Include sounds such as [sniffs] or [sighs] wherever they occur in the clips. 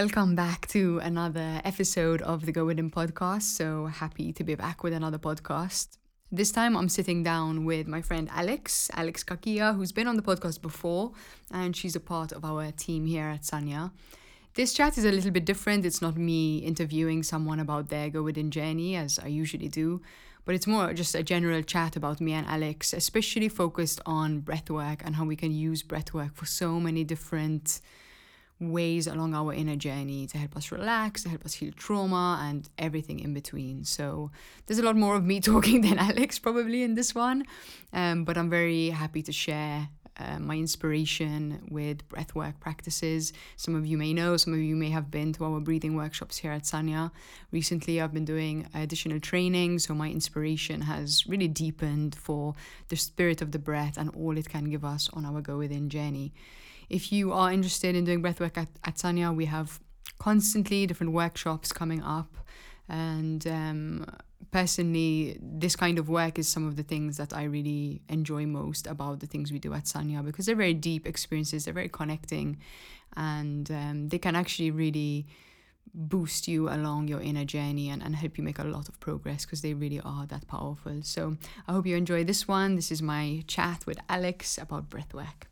welcome back to another episode of the Go Within podcast. So happy to be back with another podcast. This time I'm sitting down with my friend Alex, Alex Kakia, who's been on the podcast before, and she's a part of our team here at Sanya. This chat is a little bit different. It's not me interviewing someone about their Go Within journey as I usually do, but it's more just a general chat about me and Alex, especially focused on breathwork and how we can use breathwork for so many different ways along our inner journey to help us relax, to help us heal trauma, and everything in between. So there's a lot more of me [laughs] talking than Alex probably in this one, um, but I'm very happy to share. Uh, my inspiration with breathwork practices. Some of you may know, some of you may have been to our breathing workshops here at Sanya. Recently, I've been doing additional training, so my inspiration has really deepened for the spirit of the breath and all it can give us on our go within journey. If you are interested in doing breathwork at, at Sanya, we have constantly different workshops coming up. And um, personally, this kind of work is some of the things that I really enjoy most about the things we do at Sanya because they're very deep experiences, they're very connecting, and um, they can actually really boost you along your inner journey and, and help you make a lot of progress because they really are that powerful. So I hope you enjoy this one. This is my chat with Alex about breathwork.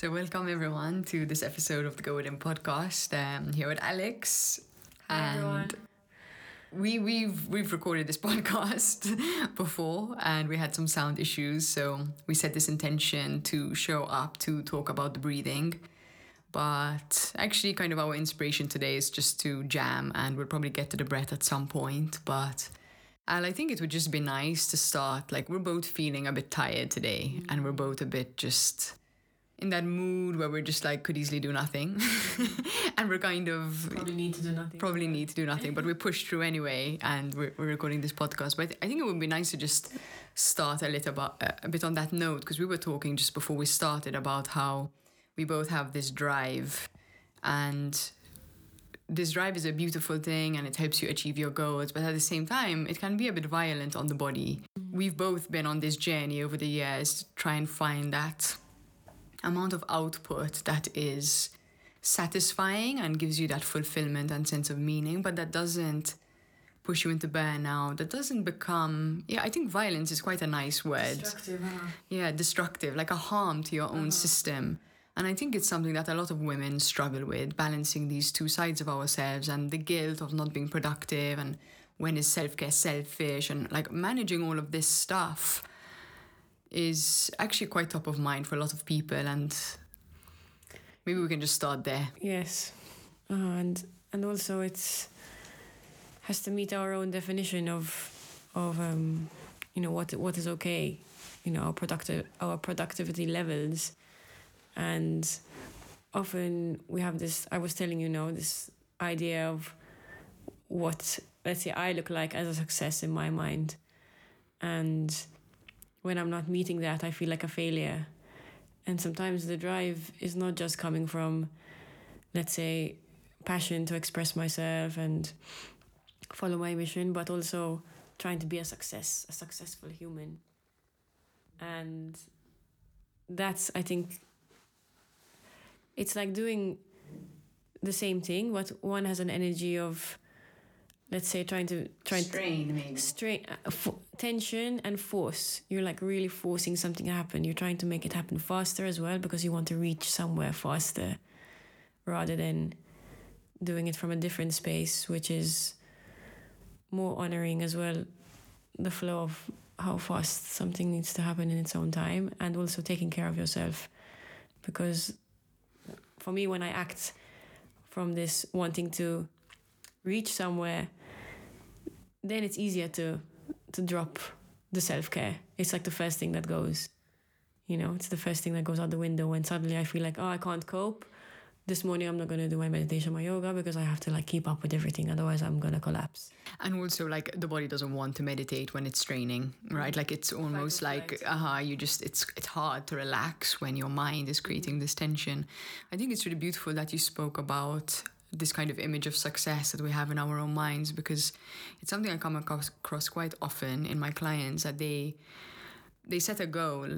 So, welcome everyone to this episode of the Go Within podcast. Um, here with Alex, Hi, everyone. we we've we've recorded this [laughs] podcast before, and we had some sound issues. So we set this intention to show up to talk about the breathing. But actually, kind of our inspiration today is just to jam, and we'll probably get to the breath at some point. But Al, I think it would just be nice to start. Like we're both feeling a bit tired today, and we're both a bit just in that mood where we're just like could easily do nothing. [laughs] And we're kind of Probably need to do nothing. probably need to do nothing but we push through anyway and we're, we're recording this podcast. But i think it would be nice to just start a little bit, uh, a bit on that note because we were talking just before we started about how we both have this drive and this drive is a beautiful thing and it helps you achieve your goals but at the same time it can be a bit violent on the body. We've both been on this journey over the years to try and find that amount of output that is satisfying and gives you that fulfillment and sense of meaning, but that doesn't push you into burnout. That doesn't become, yeah, I think violence is quite a nice word. Destructive, huh? Yeah, destructive, like a harm to your own uh-huh. system. And I think it's something that a lot of women struggle with, balancing these two sides of ourselves and the guilt of not being productive and when is self care selfish and like managing all of this stuff is actually quite top of mind for a lot of people and maybe we can just start there. Yes, uh, and and also it's has to meet our own definition of of um, you know what what is okay, you know our productive our productivity levels, and often we have this. I was telling you now this idea of what let's say I look like as a success in my mind, and when I'm not meeting that, I feel like a failure. And sometimes the drive is not just coming from, let's say, passion to express myself and follow my mission, but also trying to be a success, a successful human. And that's, I think, it's like doing the same thing, but one has an energy of, let's say, trying to trying to strain maybe. strain uh, f- tension and force. You're like really forcing something to happen. You're trying to make it happen faster as well because you want to reach somewhere faster rather than doing it from a different space which is more honoring as well the flow of how fast something needs to happen in its own time and also taking care of yourself. Because for me when i act from this wanting to reach somewhere then it's easier to to drop the self-care. It's like the first thing that goes you know it's the first thing that goes out the window when suddenly i feel like oh i can't cope. This morning i'm not going to do my meditation my yoga because i have to like keep up with everything otherwise i'm going to collapse. And also like the body doesn't want to meditate when it's straining right? Like it's almost like flight. uh you just it's it's hard to relax when your mind is creating this tension. I think it's really beautiful that you spoke about this kind of image of success that we have in our own minds because it's something i come across, across quite often in my clients that they they set a goal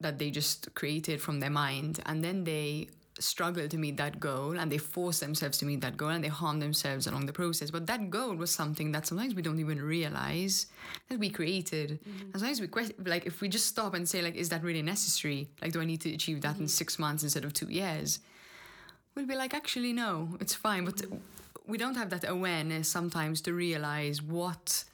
that they just created from their mind and then they struggle to meet that goal and they force themselves to meet that goal and they harm themselves along the process. But that goal was something that sometimes we don't even realize that we created. Mm-hmm. And sometimes we question, like, if we just stop and say, like, is that really necessary? Like, do I need to achieve that mm-hmm. in six months instead of two years? We'll be like, actually, no, it's fine. But we don't have that awareness sometimes to realize what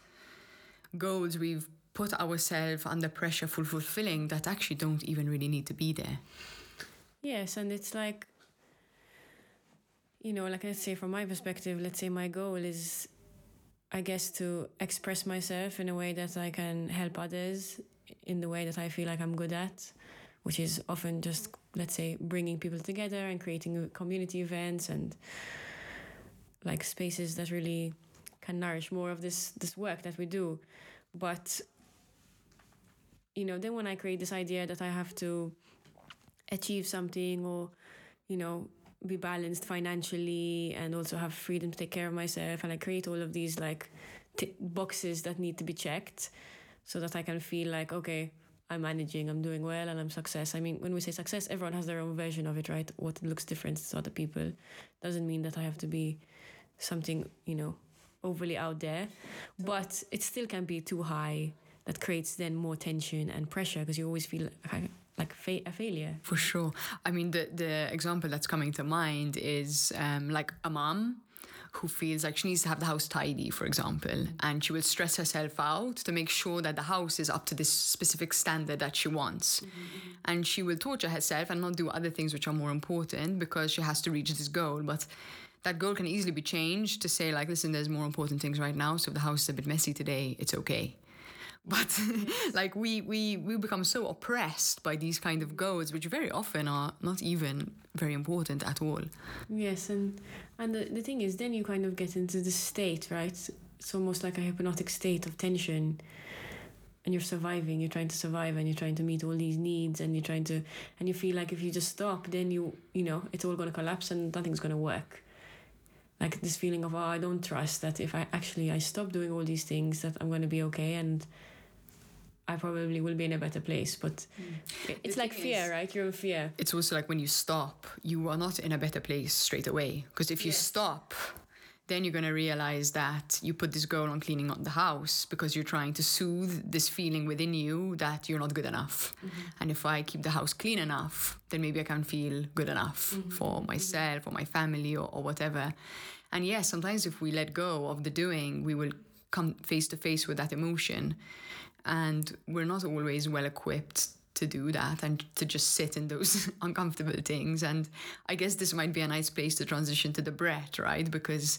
goals we've put ourselves under pressure for fulfilling that actually don't even really need to be there. Yes, and it's like, you know, like let's say from my perspective, let's say my goal is, I guess, to express myself in a way that I can help others in the way that I feel like I'm good at, which is often just, let's say, bringing people together and creating community events and like spaces that really can nourish more of this this work that we do. But you know, then when I create this idea that I have to achieve something or you know be balanced financially and also have freedom to take care of myself and i create all of these like t- boxes that need to be checked so that i can feel like okay i'm managing i'm doing well and i'm success i mean when we say success everyone has their own version of it right what looks different to other people doesn't mean that i have to be something you know overly out there but it still can be too high that creates then more tension and pressure because you always feel like fa- a failure. For sure. I mean, the the example that's coming to mind is um, like a mom who feels like she needs to have the house tidy, for example, and she will stress herself out to make sure that the house is up to this specific standard that she wants. Mm-hmm. And she will torture herself and not do other things which are more important because she has to reach this goal. But that goal can easily be changed to say, like, listen, there's more important things right now. So if the house is a bit messy today, it's okay but [laughs] like we we we become so oppressed by these kind of goals which very often are not even very important at all. Yes and and the, the thing is then you kind of get into the state right? It's almost like a hypnotic state of tension. And you're surviving you're trying to survive and you're trying to meet all these needs and you're trying to and you feel like if you just stop then you you know it's all going to collapse and nothing's going to work. Like this feeling of oh i don't trust that if i actually i stop doing all these things that i'm going to be okay and I probably will be in a better place. But mm. it's like fear, is, right? You're in fear. It's also like when you stop, you are not in a better place straight away. Because if you yes. stop, then you're going to realize that you put this goal on cleaning up the house because you're trying to soothe this feeling within you that you're not good enough. Mm-hmm. And if I keep the house clean enough, then maybe I can feel good enough mm-hmm. for mm-hmm. myself or my family or, or whatever. And yes, sometimes if we let go of the doing, we will come face to face with that emotion and we're not always well equipped to do that and to just sit in those [laughs] uncomfortable things. And i guess this might be a nice place to transition to the breath right? Because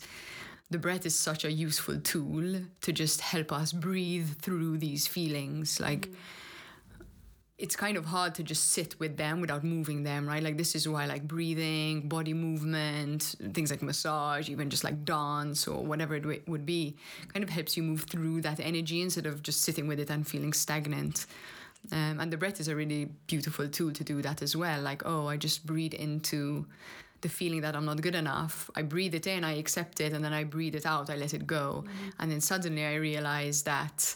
the breath is such a useful tool to just help us breathe through these feelings. Like mm it's kind of hard to just sit with them without moving them, right? Like this is why like breathing, body movement, things like massage, even just like dance or whatever it would be, kind of helps you move through that energy instead of just sitting with it and feeling stagnant. Um, and the breath is a really beautiful tool to do that as well. Like, oh, I just breathe into the feeling that I'm not good enough. I breathe it in, I accept it, and then I breathe it out, I let it go. Mm-hmm. And then suddenly I realize that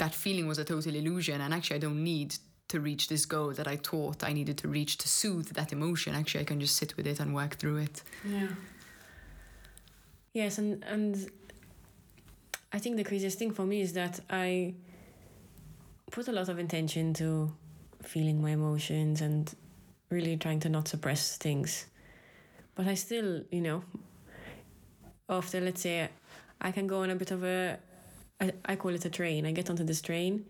that feeling was a total illusion and actually I don't need to reach this goal that I thought I needed to reach to soothe that emotion. Actually I can just sit with it and work through it. Yeah. Yes, and and I think the craziest thing for me is that I put a lot of intention to feeling my emotions and really trying to not suppress things. But I still, you know, after let's say I can go on a bit of a I, I call it a train. I get onto this train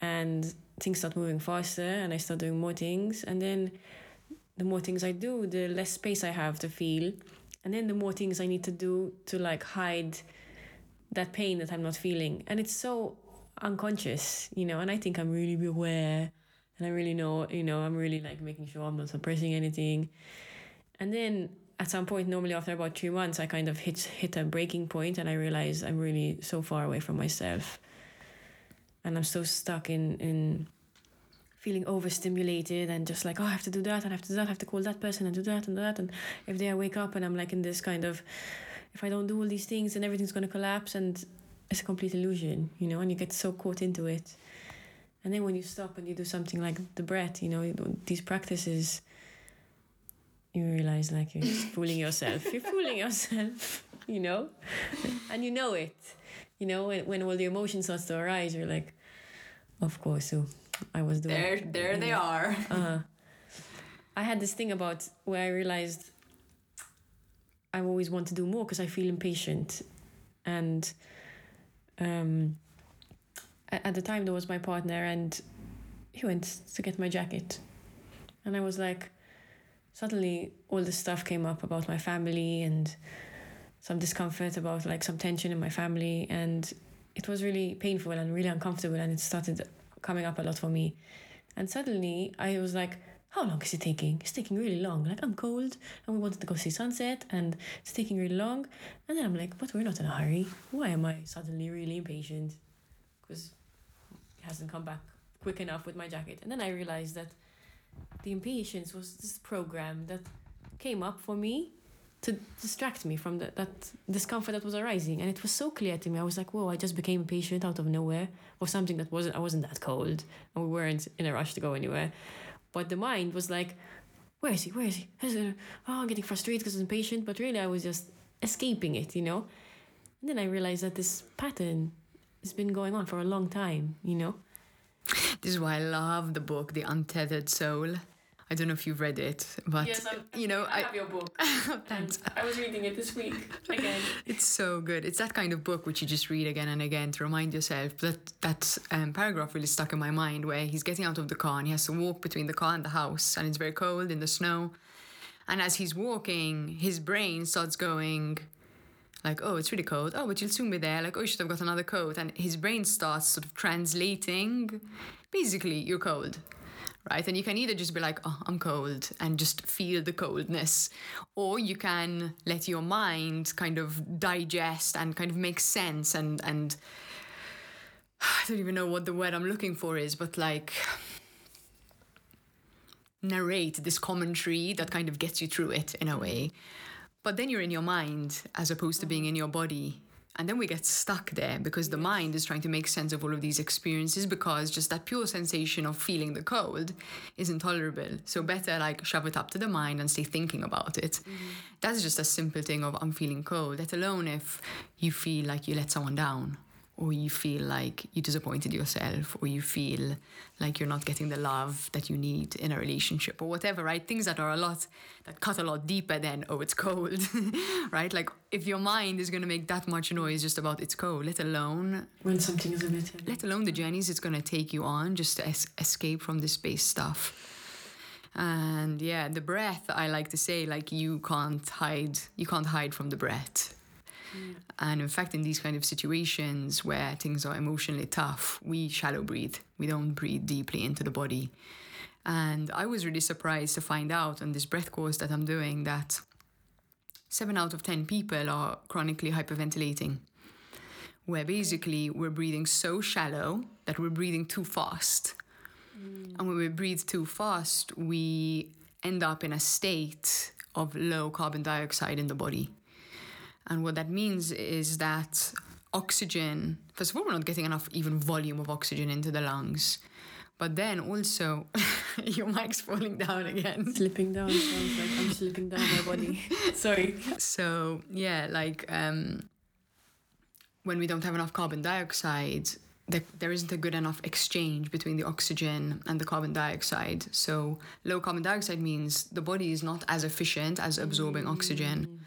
and things start moving faster and I start doing more things. And then the more things I do, the less space I have to feel. And then the more things I need to do to like hide that pain that I'm not feeling. And it's so unconscious, you know, and I think I'm really aware and I really know, you know, I'm really like making sure I'm not suppressing anything. And then at some point, normally after about three months, I kind of hit hit a breaking point, and I realize I'm really so far away from myself, and I'm so stuck in in feeling overstimulated and just like oh I have to do that and I have to do that I have to call that person and do that and that. And if day I wake up and I'm like in this kind of if I don't do all these things then everything's to collapse and it's a complete illusion you know and you get so caught into it. And then when you stop and you do something like the breath you know these practices you realize like you're just fooling yourself. You're fooling yourself, [laughs] you know, and you know it. You know when when all the emotions starts to arise, you're like, of course. So I was doing. There, there they are. Uh, I had this thing about where I realized I always want to do more because I feel impatient, and um, at the time there was my partner and he went to get my jacket, and I was like, suddenly all this stuff came up about my family and some discomfort about like some tension in my family. And it was really painful and really uncomfortable and it started coming up a lot for me. And suddenly i was like how long is it taking? It's taking really long. Like i'm cold and we wanted to go see sunset and it's taking really long. And then i'm like but we're not in a hurry. Why am i suddenly really impatient? Because it hasn't come back quick enough with my jacket. And then i realized that the impatience was this program that came up for me to distract me from the, that discomfort that was arising. And it was so clear to me. I was like whoa i just became impatient out of nowhere of something that wasn't i wasn't that cold. And we weren't in a rush to go anywhere. But the mind was like where is he? Where is he? [laughs] Oh i'm getting frustrated because i'm impatient but really i was just escaping it you know? And then i realized that this pattern has been going on for a long time you know This is why I love the book, The Untethered Soul. I don't know if you've read it, but you know, I, your book [laughs] Thanks. i was reading it this week [laughs] again it's so good. It's that kind of book which you just read again and again to remind yourself. That that um, paragraph really stuck in my mind where he's getting out of the car and he has to walk between the car and the house, and it's very cold in the snow. And as he's walking, his brain starts going like, "Oh, it's really cold. Oh, but you'll soon be there." Like, "Oh, you should have got another coat." And his brain starts sort of translating. Basically, you're cold right? And you can either just be like, oh, I'm cold and just feel the coldness, or you can let your mind kind of digest and kind of make sense and and [sighs] I don't even know what the word I'm looking for is, but like narrate this commentary that kind of gets you through it in a way. But then you're in your mind as opposed to being in your body. And then we get stuck there because the mind is trying to make sense of all of these experiences because just that pure sensation of feeling the cold is intolerable. So better like shove it up to the mind and stay thinking about it. Mm-hmm. That's just a simple thing of I'm feeling cold, let alone if you feel like you let someone down or you feel like you disappointed yourself or you feel like you're not getting the love that you need in a relationship or whatever right? Things that are a lot that cut a lot deeper than oh it's cold [laughs] right? Like if your mind is going to make that much noise just about it's cold let alone when something is a bit let alone the journeys it's going to take you on just to es- escape from the space stuff. And yeah the breath i like to say like you can't hide you can't hide from the breath Mm. and in fact, in these kind of situations where things are emotionally tough, we shallow breathe. We don't breathe deeply into the body. And I was really surprised to find out on this breath course that I'm doing that seven out of 10 people are chronically hyperventilating, where basically we're breathing so shallow that we're breathing too fast. Mm. And when we breathe too fast, we end up in a state of low carbon dioxide in the body. And what that means is that oxygen, first of all, we're not getting enough even volume of oxygen into the lungs. But then also, [laughs] your mic's falling down again. slipping down sounds like i'm slipping down my body [laughs] sorry So, yeah, like um, when we don't have enough carbon dioxide, there, there isn't a good enough exchange between the oxygen and the carbon dioxide. So, low carbon dioxide means the body is not as efficient as absorbing oxygen.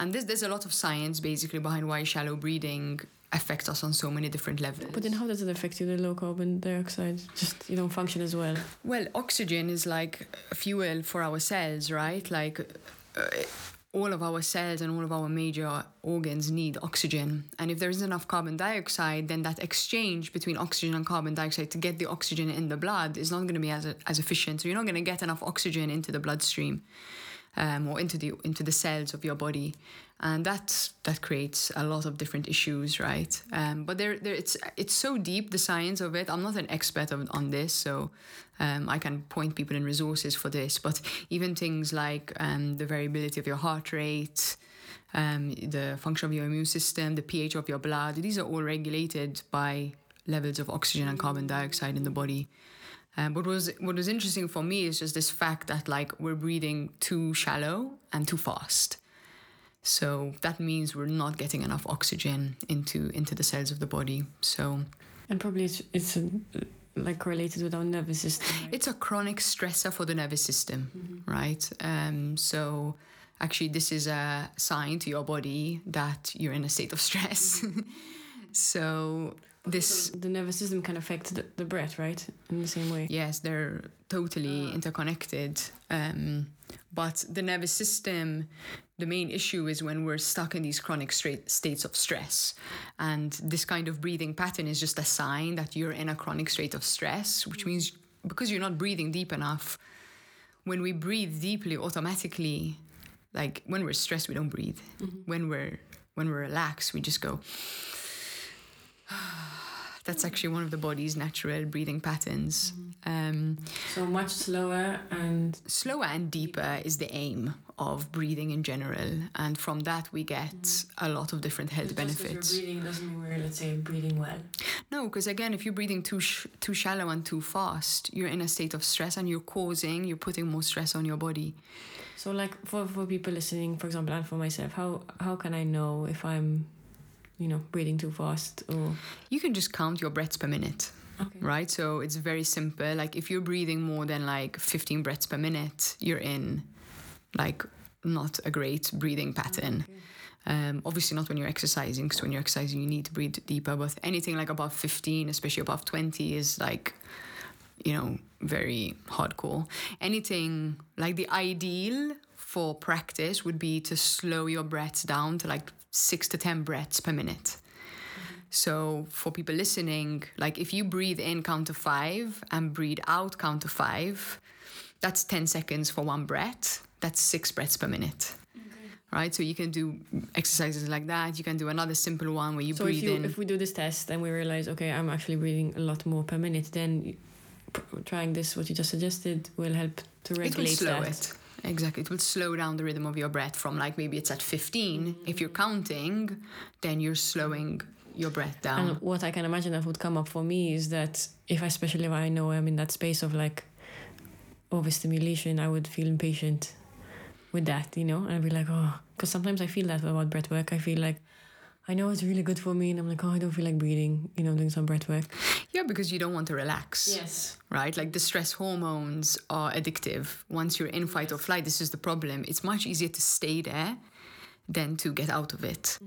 And this, there's a lot of science basically behind why shallow breathing affects us on so many different levels. but then how does it affect you the low carbon dioxide just you don't function as well Well, oxygen is like fuel for our cells, right? Like uh, all of our cells and all of our major organs need oxygen. And if there isn't enough carbon dioxide, then that exchange between oxygen and carbon dioxide to get the oxygen in the blood is not going to be as, as efficient. So you're not going to get enough oxygen into the bloodstream. Um, or into the into the cells of your body, and that that creates a lot of different issues, right? Um, but there, there, it's it's so deep the science of it. I'm not an expert of, on this, so um, I can point people in resources for this. But even things like um, the variability of your heart rate, um, the function of your immune system, the pH of your blood, these are all regulated by levels of oxygen and carbon dioxide in the body. Um, but what was what was interesting for me is just this fact that like we're breathing too shallow and too fast. So that means we're not getting enough oxygen into into the cells of the body. So And probably it's it's uh, like correlated with our nervous system. Right? it's a chronic stressor for the nervous system, right? Um, so actually, this is a sign to your body that you're in a state of stress. [laughs] so this the nervous system can affect the, the breath, right? In the same way. yes they're totally interconnected um, but the nervous system the main issue is when we're stuck in these chronic straight states of stress and this kind of breathing pattern is just a sign that you're in a chronic state of stress which means because you're not breathing deep enough when we breathe deeply automatically like when we're stressed we don't breathe when we're when we're relaxed we just go [sighs] that's actually one of the body's natural breathing patterns. Um, So much slower and slower and deeper is the aim of breathing in general. And from that we get a lot of different health benefits. breathing doesn't mean we're let's say breathing well. no because again if you're breathing too sh- too shallow and too fast you're in a state of stress and you're causing you're putting more stress on your body. So like for, for people listening, for example, and for myself, how how can I know if I'm, you know, breathing too fast or you can just count your breaths per minute okay. right? So it's very simple. Like if you're breathing more than like 15 breaths per minute you're in like not a great breathing pattern. Um, obviously not when you're exercising because when you're exercising you need to breathe deeper but anything like above 15 especially above 20 is like you know very hardcore. Anything like the ideal for practice would be to slow your breaths down to like six to ten breaths per minute so for people listening, like if you breathe in, count to five, and breathe out, count to five, that's 10 seconds for one breath. That's six breaths per minute. Right? So you can do exercises like that. You can do another simple one where you So breathe if you in. if we do this test and we realize okay I'm actually breathing a lot more per minute, then trying this what you just suggested will help to regulate it will slow that. it. Exactly. It will slow down the rhythm of your breath from like maybe it's at 15. If you're counting, then you're slowing your breath down. And what I can imagine that would come up for me is that if especially if I know I'm in that space of like overstimulation, I would feel impatient with that, you know, and I'd be like, oh, because sometimes I feel that about breath work. I feel like I know it's really good for me, and I'm like, oh, I don't feel like breathing, you know, doing some breath work. yeah, because you don't want to relax. Yes. right? Like the stress hormones are addictive. Once you're in fight or flight, this is the problem. It's much easier to stay there than to get out of it.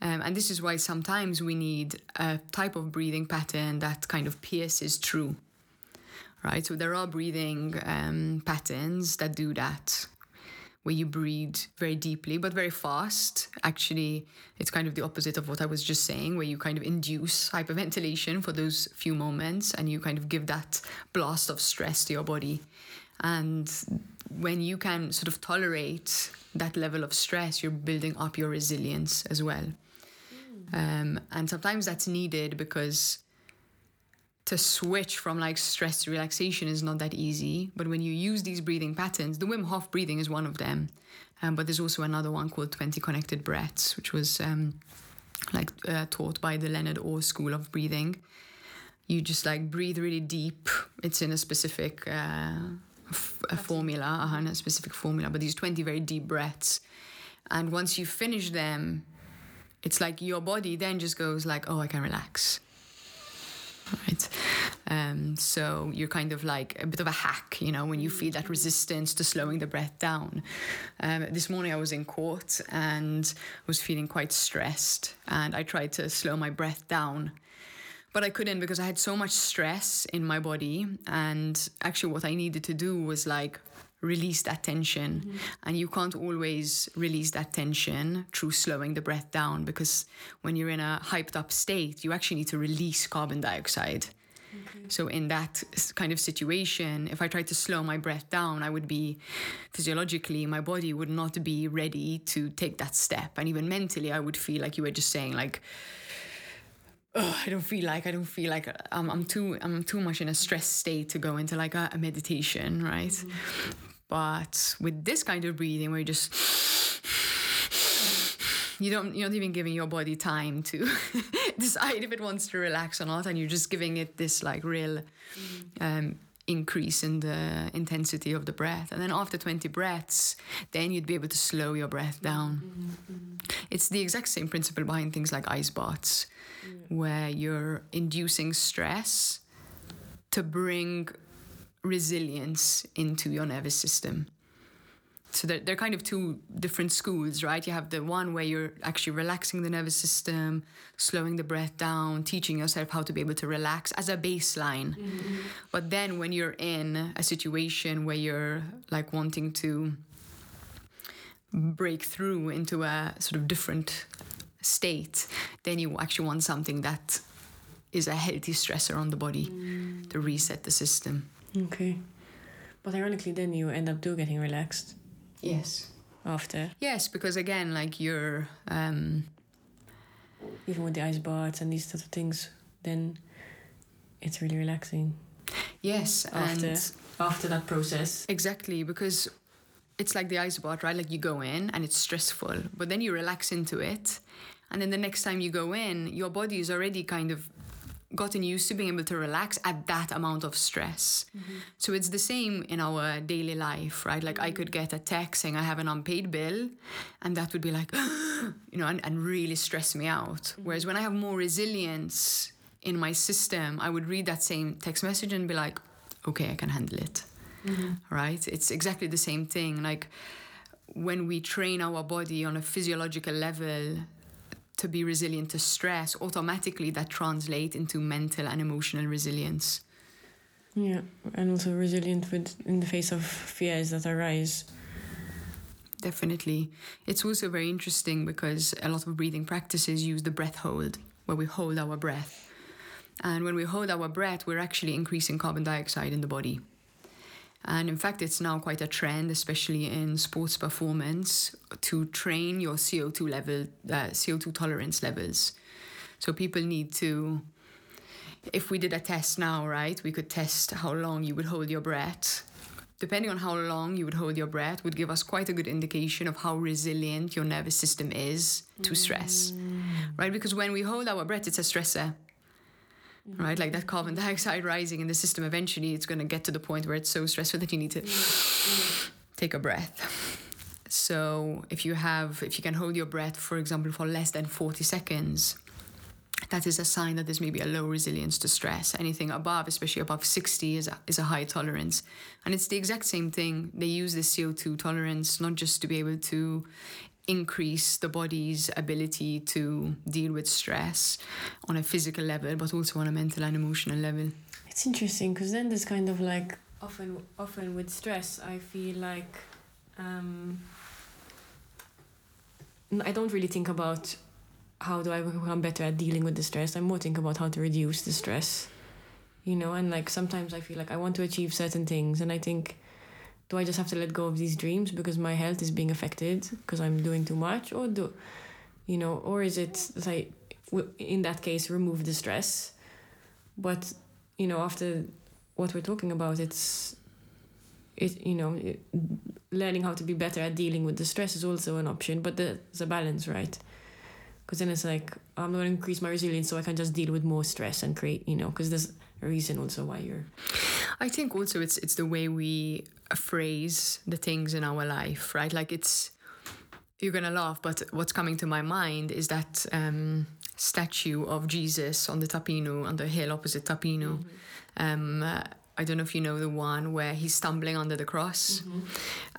Um, and this is why sometimes we need a type of breathing pattern that kind of pierces through, right? So there are breathing um, patterns that do that. Where you breathe very deeply but very fast. Actually, it's kind of the opposite of what I was just saying, where you kind of induce hyperventilation for those few moments and you kind of give that blast of stress to your body. And when you can sort of tolerate that level of stress, you're building up your resilience as well. Um, and sometimes that's needed because to switch from like stress to relaxation is not that easy. But when you use these breathing patterns, the Wim Hof breathing is one of them. Um, but there's also another one called 20 connected breaths, which was um, like uh, taught by the Leonard Orr School of Breathing. You just like breathe really deep. It's in a specific uh, f- a formula, uh, in a specific formula, but these 20 very deep breaths. And once you finish them, it's like your body then just goes like, oh, I can relax right? Um, so you're kind of like a bit of a hack, you know, when you feel that resistance to slowing the breath down. Um, this morning I was in court and was feeling quite stressed, and I tried to slow my breath down. But I couldn't because I had so much stress in my body. And actually, what I needed to do was like release that tension. Mm-hmm. And you can't always release that tension through slowing the breath down because when you're in a hyped up state, you actually need to release carbon dioxide. Mm-hmm. So, in that kind of situation, if I tried to slow my breath down, I would be physiologically, my body would not be ready to take that step. And even mentally, I would feel like you were just saying, like, oh, I don't feel like I don't feel like I'm, I'm too I'm too much in a stress state to go into like a, a meditation, right? Mm-hmm. But with this kind of breathing, where you just you don't you're not even giving your body time to [laughs] decide if it wants to relax or not, and you're just giving it this like real mm-hmm. um, increase in the intensity of the breath. And then after 20 breaths, then you'd be able to slow your breath down. Mm-hmm. It's the exact same principle behind things like ice baths, where you're inducing stress to bring resilience into your nervous system. So they're, they're kind of two different schools, right? You have the one where you're actually relaxing the nervous system, slowing the breath down, teaching yourself how to be able to relax as a baseline. Mm-hmm. But then when you're in a situation where you're like wanting to break through into a sort of different state, then you actually want something that is a healthy stressor on the body to reset the system. Okay. But ironically, then you end up do getting relaxed Yes. after, Yes, because again, like you're um, even with the ice baths and these sort of things. Then it's really relaxing yes, after and after that process. exactly because it's like the ice bath, right? Like you go in and it's stressful, but then you relax into it, and then the next time you go in, your body is already kind of gotten used to being able to relax at that amount of stress. Mm-hmm. So it's the same in our daily life, right? Like I could get a text saying I have an unpaid bill, and that would be like, [gasps] you know, and, and really stress me out. Mm-hmm. Whereas when I have more resilience in my system, I would read that same text message and be like, okay, I can handle it. Mm-hmm. Right? It's exactly the same thing. Like when we train our body on a physiological level to be resilient to stress, automatically that translates into mental and emotional resilience. Yeah, and also resilient with in the face of fears that arise. Definitely. It's also very interesting because a lot of breathing practices use the breath hold, where we hold our breath. And when we hold our breath, we're actually increasing carbon dioxide in the body. And in fact, it's now quite a trend, especially in sports performance, to train your CO2 level, uh, CO2 tolerance levels. So people need to, if we did a test now, right, we could test how long you would hold your breath. Depending on how long you would hold your breath, would give us quite a good indication of how resilient your nervous system is to stress, right? Because when we hold our breath, it's a stressor Mm-hmm. right? Like that carbon dioxide rising in the system, eventually it's going to get to the point where it's so stressful that you need to mm-hmm. Mm-hmm. take a breath. So if you have, if you can hold your breath, for example, for less than 40 seconds, that is a sign that there's maybe a low resilience to stress. Anything above, especially above 60, is a, is a high tolerance. And it's the exact same thing. They use the CO2 tolerance not just to be able to increase the body's ability to deal with stress on a physical level, but also on a mental and emotional level. It's interesting because then there's kind of like often often with stress I feel like um, I don't really think about how do I become better at dealing with the stress. I'm more think about how to reduce the stress. You know, and like sometimes I feel like I want to achieve certain things and I think do I just have to let go of these dreams because my health is being affected because I'm doing too much? Or do you know or is it like in that case remove the stress? But you know after what we're talking about it's it you know it, learning how to be better at dealing with the stress is also an option but there's a balance right? Because then it's like i'm going to increase my resilience so i can just deal with more stress and create you know because there's a reason also why you're I think also it's it's the way we phrase the things in our life, right? Like it's you're gonna laugh, but what's coming to my mind is that um, statue of Jesus on the Ta' Pinu, on the hill opposite Ta' Pinu. Um, uh, I don't know if you know the one where he's stumbling under the cross,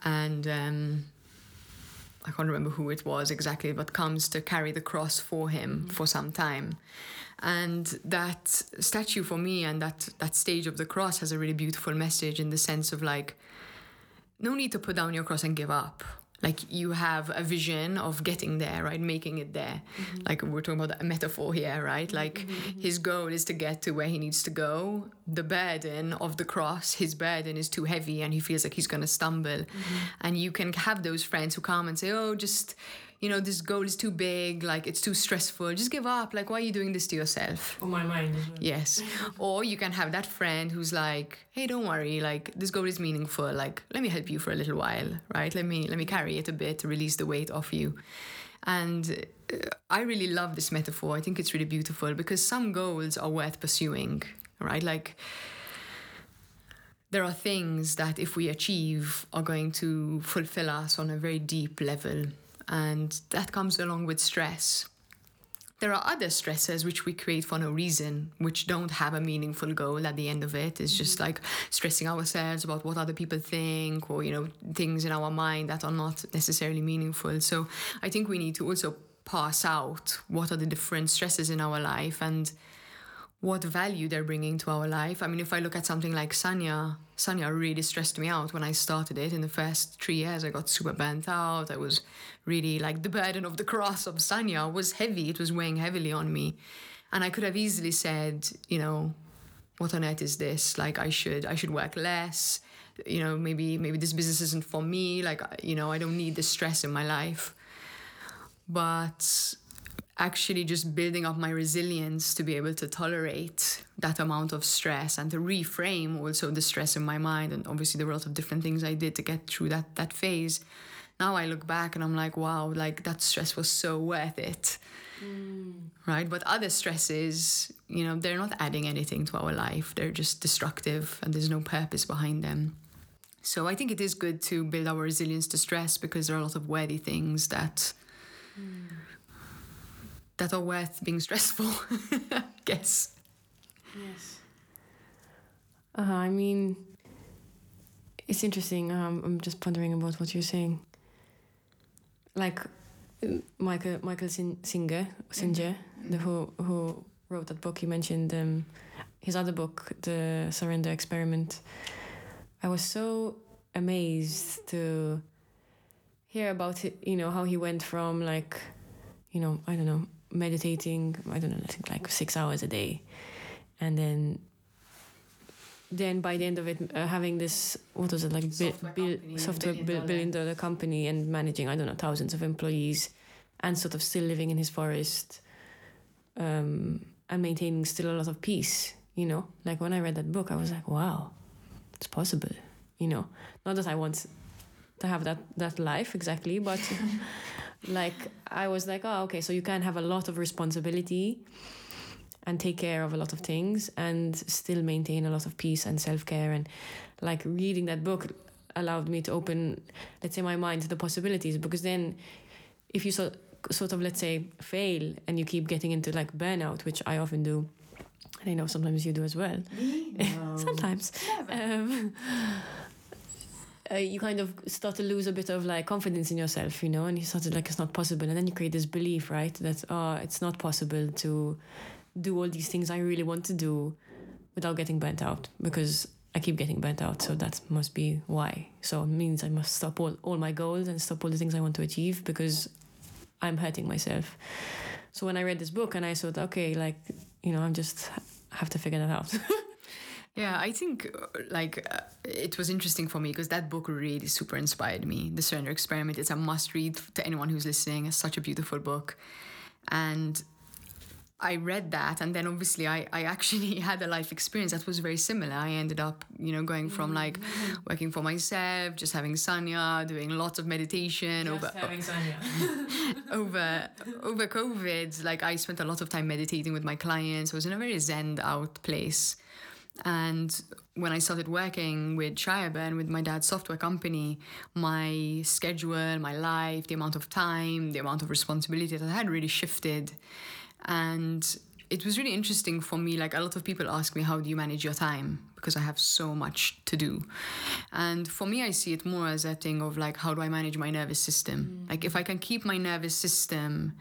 and um, I can't remember who it was exactly, but comes to carry the cross for him mm-hmm. for some time. And that statue for me and that that stage of the cross has a really beautiful message in the sense of like no need to put down your cross and give up. Like you have a vision of getting there, right? Making it there. Mm-hmm. Like we're talking about a metaphor here, right? Mm-hmm. Like his goal is to get to where he needs to go. The burden of the cross, his burden is too heavy and he feels like he's going to stumble. Mm-hmm. And you can have those friends who come and say, oh, just, you know, this goal is too big. Like it's too stressful. Just give up. Like, why are you doing this to yourself? on my mind well Yes. [laughs] or you can have that friend who's like, "Hey, don't worry. Like this goal is meaningful. Like let me help you for a little while, right? Let me let me carry it a bit to release the weight off you." And uh, I really love this metaphor. I think it's really beautiful because some goals are worth pursuing, right? Like there are things that if we achieve are going to fulfill us on a very deep level and that comes along with stress there are other stresses which we create for no reason, which don't have a meaningful goal at the end of it. It's just mm-hmm. like stressing ourselves about what other people think or, you know, things in our mind that are not necessarily meaningful. So I think we need to also pass out what are the different stresses in our life and what value they're bringing to our life. I mean, if I look at something like Sanya, Sanya really stressed me out when I started it. In the first three years, I got super burnt out. I was really like the burden of the cross of Sanya was heavy. It was weighing heavily on me. And I could have easily said, you know, what on earth is this? Like I should I should work less. You know, maybe maybe this business isn't for me. Like you know, I don't need the stress in my life. But actually just building up my resilience to be able to tolerate that amount of stress and to reframe also the stress in my mind and obviously there were a lot of different things I did to get through that that phase. Now I look back and I'm like wow like that stress was so worth it. Mm. right? But other stresses you know they're not adding anything to our life. They're just destructive and there's no purpose behind them. So I think it is good to build our resilience to stress because there are a lot of worthy things that mm that are worth being stressful, I [laughs] guess. Yes. Uh, I mean, it's interesting. Um, I'm just pondering about what you're saying. Like Michael Michael Sin- Singer Singer, mm-hmm. the who who wrote that book. He mentioned um, his other book, The Surrender Experiment. I was so amazed to hear about it. You know how he went from like, you know, I don't know, meditating i don't know i think like six hours a day. And then then by the end of it uh, having this what was it like software, bi- company, software billion, billion dollar company and managing i don't know thousands of employees and sort of still living in his forest um, and maintaining still a lot of peace you know? Like when i read that book i was like wow it's possible you know? Not that i want to have that that life exactly but [laughs] like I was like, oh, okay, so you can have a lot of responsibility and take care of a lot of things and still maintain a lot of peace and self care. And like reading that book allowed me to open, let's say, my mind to the possibilities because then if you so, sort of, let's say, fail and you keep getting into like burnout, which I often do. And I know sometimes you do as well. [laughs] No. sometimes. Um, uh, you kind of start to lose a bit of like confidence in yourself, you know, and you started like it's not possible, and then you create this belief, right, that oh, it's not possible to do all these things I really want to do without getting burnt out because I keep getting burnt out, so that must be why. So it means I must stop all, all my goals and stop all the things I want to achieve because I'm hurting myself. So when I read this book and I thought, okay, like, you know, I'm just have to figure that out. [laughs] Yeah, I think uh, like uh, it was interesting for me because that book really super inspired me. The Surrender Experiment is a must read to anyone who's listening. It's such a beautiful book. And I read that and then obviously I, I actually [laughs] had a life experience that was very similar. I ended up, you know, going from like mm-hmm. working for myself, just having Sanya, doing lots of meditation just over having Sanya. [laughs] over over COVID. Like I spent a lot of time meditating with my clients. I was in a very zen out place. And when I started working with Shireburn, with my dad's software company, my schedule, my life, the amount of time, the amount of responsibility that I had really shifted. And it was really interesting for me. Like a lot of people ask me, how do you manage your time? Because I have so much to do. And for me, I see it more as a thing of like, how do I manage my nervous system? Mm. Like if I can keep my nervous system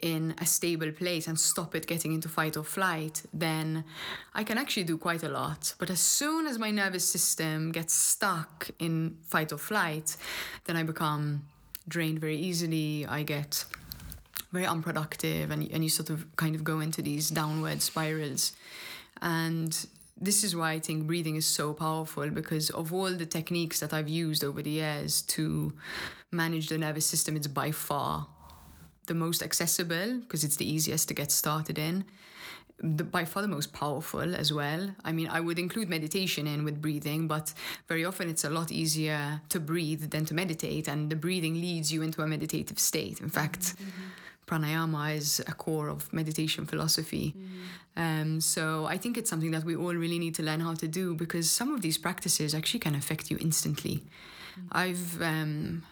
in a stable place and stop it getting into fight or flight, then I can actually do quite a lot. But as soon as my nervous system gets stuck in fight or flight, then I become drained very easily. I get very unproductive and, and you sort of kind of go into these downward spirals. And this is why I think breathing is so powerful because of all the techniques that I've used over the years to manage the nervous system, it's by far the most accessible because it's the easiest to get started in. The, by far the most powerful as well. I mean, I would include meditation in with breathing, but very often it's a lot easier to breathe than to meditate, and the breathing leads you into a meditative state. In fact, mm-hmm. pranayama is a core of meditation philosophy. Um, so I think it's something that we all really need to learn how to do because some of these practices actually can affect you instantly. I've um,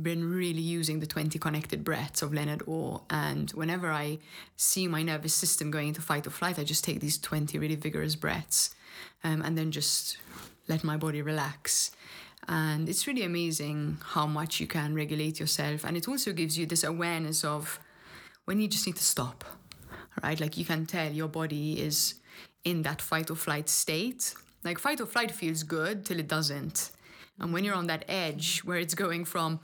been really using the 20 connected breaths of Leonard Orr, and whenever I see my nervous system going into fight or flight, I just take these 20 really vigorous breaths um, and then just let my body relax. And it's really amazing how much you can regulate yourself. And it also gives you this awareness of when you just need to stop, right? Like you can tell your body is in that fight or flight state. Like fight or flight feels good till it doesn't. And when you're on that edge where it's going from,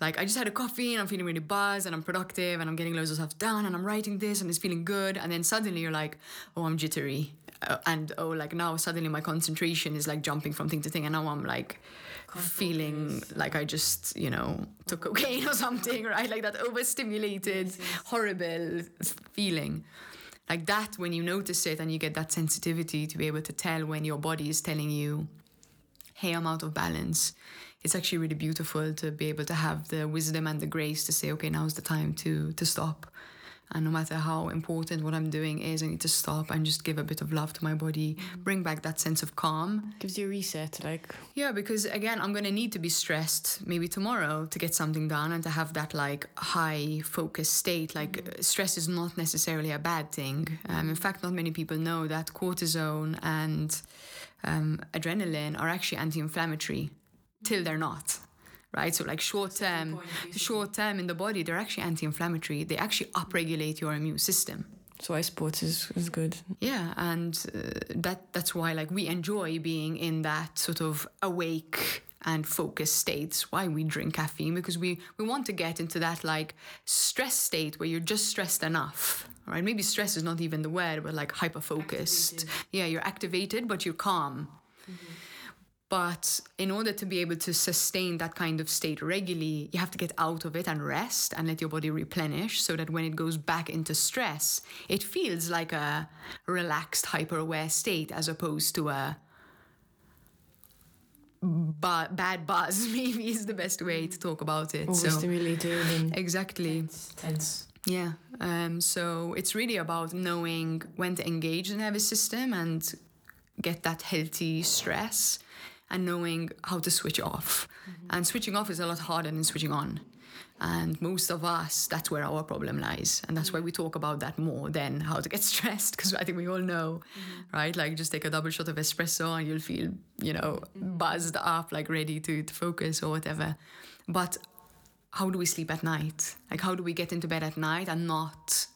like, I just had a coffee and I'm feeling really buzzed and I'm productive and I'm getting loads of stuff done and I'm writing this and it's feeling good. And then suddenly you're like, oh, I'm jittery. Uh, and oh, like now suddenly my concentration is like jumping from thing to thing. And now I'm like feeling like I just, you know, took cocaine or something, [laughs] right? Like that overstimulated, horrible feeling like that when you notice it and you get that sensitivity to be able to tell when your body is telling you hey i'm out of balance it's actually really beautiful to be able to have the wisdom and the grace to say okay now's the time to to stop and no matter how important what i'm doing is i need to stop and just give a bit of love to my body bring back that sense of calm Gives you a reset, like yeah, because again, I'm gonna need to be stressed maybe tomorrow to get something done and to have that like high focus state. Like uh, stress is not necessarily a bad thing. Um, in fact, not many people know that cortisone and um, adrenaline are actually anti-inflammatory till they're not. Right, so like short term, short term in the body, they're actually anti-inflammatory. They actually upregulate your immune system. so I sports is, is good. Yeah, and uh, that that's why like we enjoy being in that sort of awake and focused states. Why we drink caffeine because we we want to get into that like stress state where you're just stressed enough. Right? Maybe stress is not even the word, but like hyper focused. Yeah, you're activated, but you're calm. But in order to be able to sustain that kind of state regularly, you have to get out of it and rest and let your body replenish so that when it goes back into stress, it feels like a relaxed, hyper aware state as opposed to a bu- bad buzz, [laughs] maybe is the best way to talk about it. So, Overstimulated and exactly. tense. Yeah. Um, so it's really about knowing when to engage the nervous system and get that healthy stress and knowing how to switch off. Mm-hmm. And switching off is a lot harder than switching on. And most of us, that's where our problem lies. And that's why we talk about that more than how to get [laughs] stressed, because I think we all know, mm-hmm. right? Like just take a double shot of espresso and you'll feel, you know, mm-hmm. buzzed up, like ready to, to focus or whatever. But how do we sleep at night? Like, how do we get into bed at night and not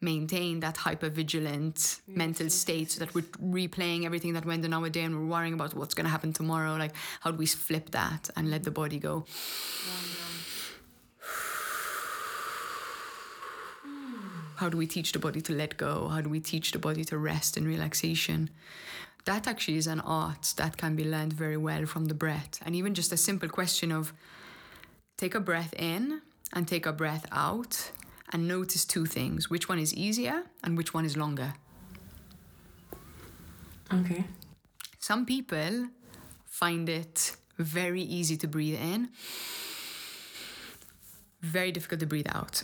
maintain that hyper vigilant mental state so that we're replaying everything that went on our day and we're worrying about what's going to happen tomorrow? Like, how do we flip that and let the body go? [sighs] How do we teach the body to let go? How do we teach the body to rest and relaxation? That actually is an art that can be learned very well from the breath. And even just a simple question of take a breath in and take a breath out and notice two things which one is easier and which one is longer. Okay. Some people find it very easy to breathe in, very difficult to breathe out.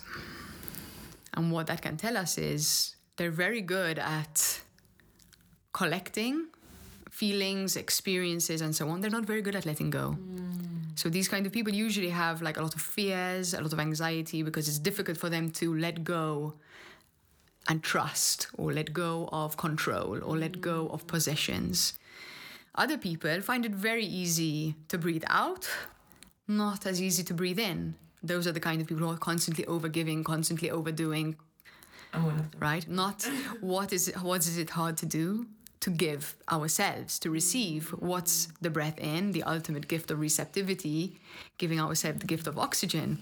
And what that can tell us is they're very good at collecting feelings, experiences, and so on. They're not very good at letting go. Mm. So these kind of people usually have like a lot of fears, a lot of anxiety because it's difficult for them to let go and trust or let go of control or let go of possessions. Other people find it very easy to breathe out, not as easy to breathe in. Those are the kind of people who are constantly overgiving, constantly overdoing, I'm one of them. right? Not [laughs] what is it, what is it hard to do to give ourselves, to receive what's the breath in, the ultimate gift of receptivity, giving ourselves the gift of oxygen.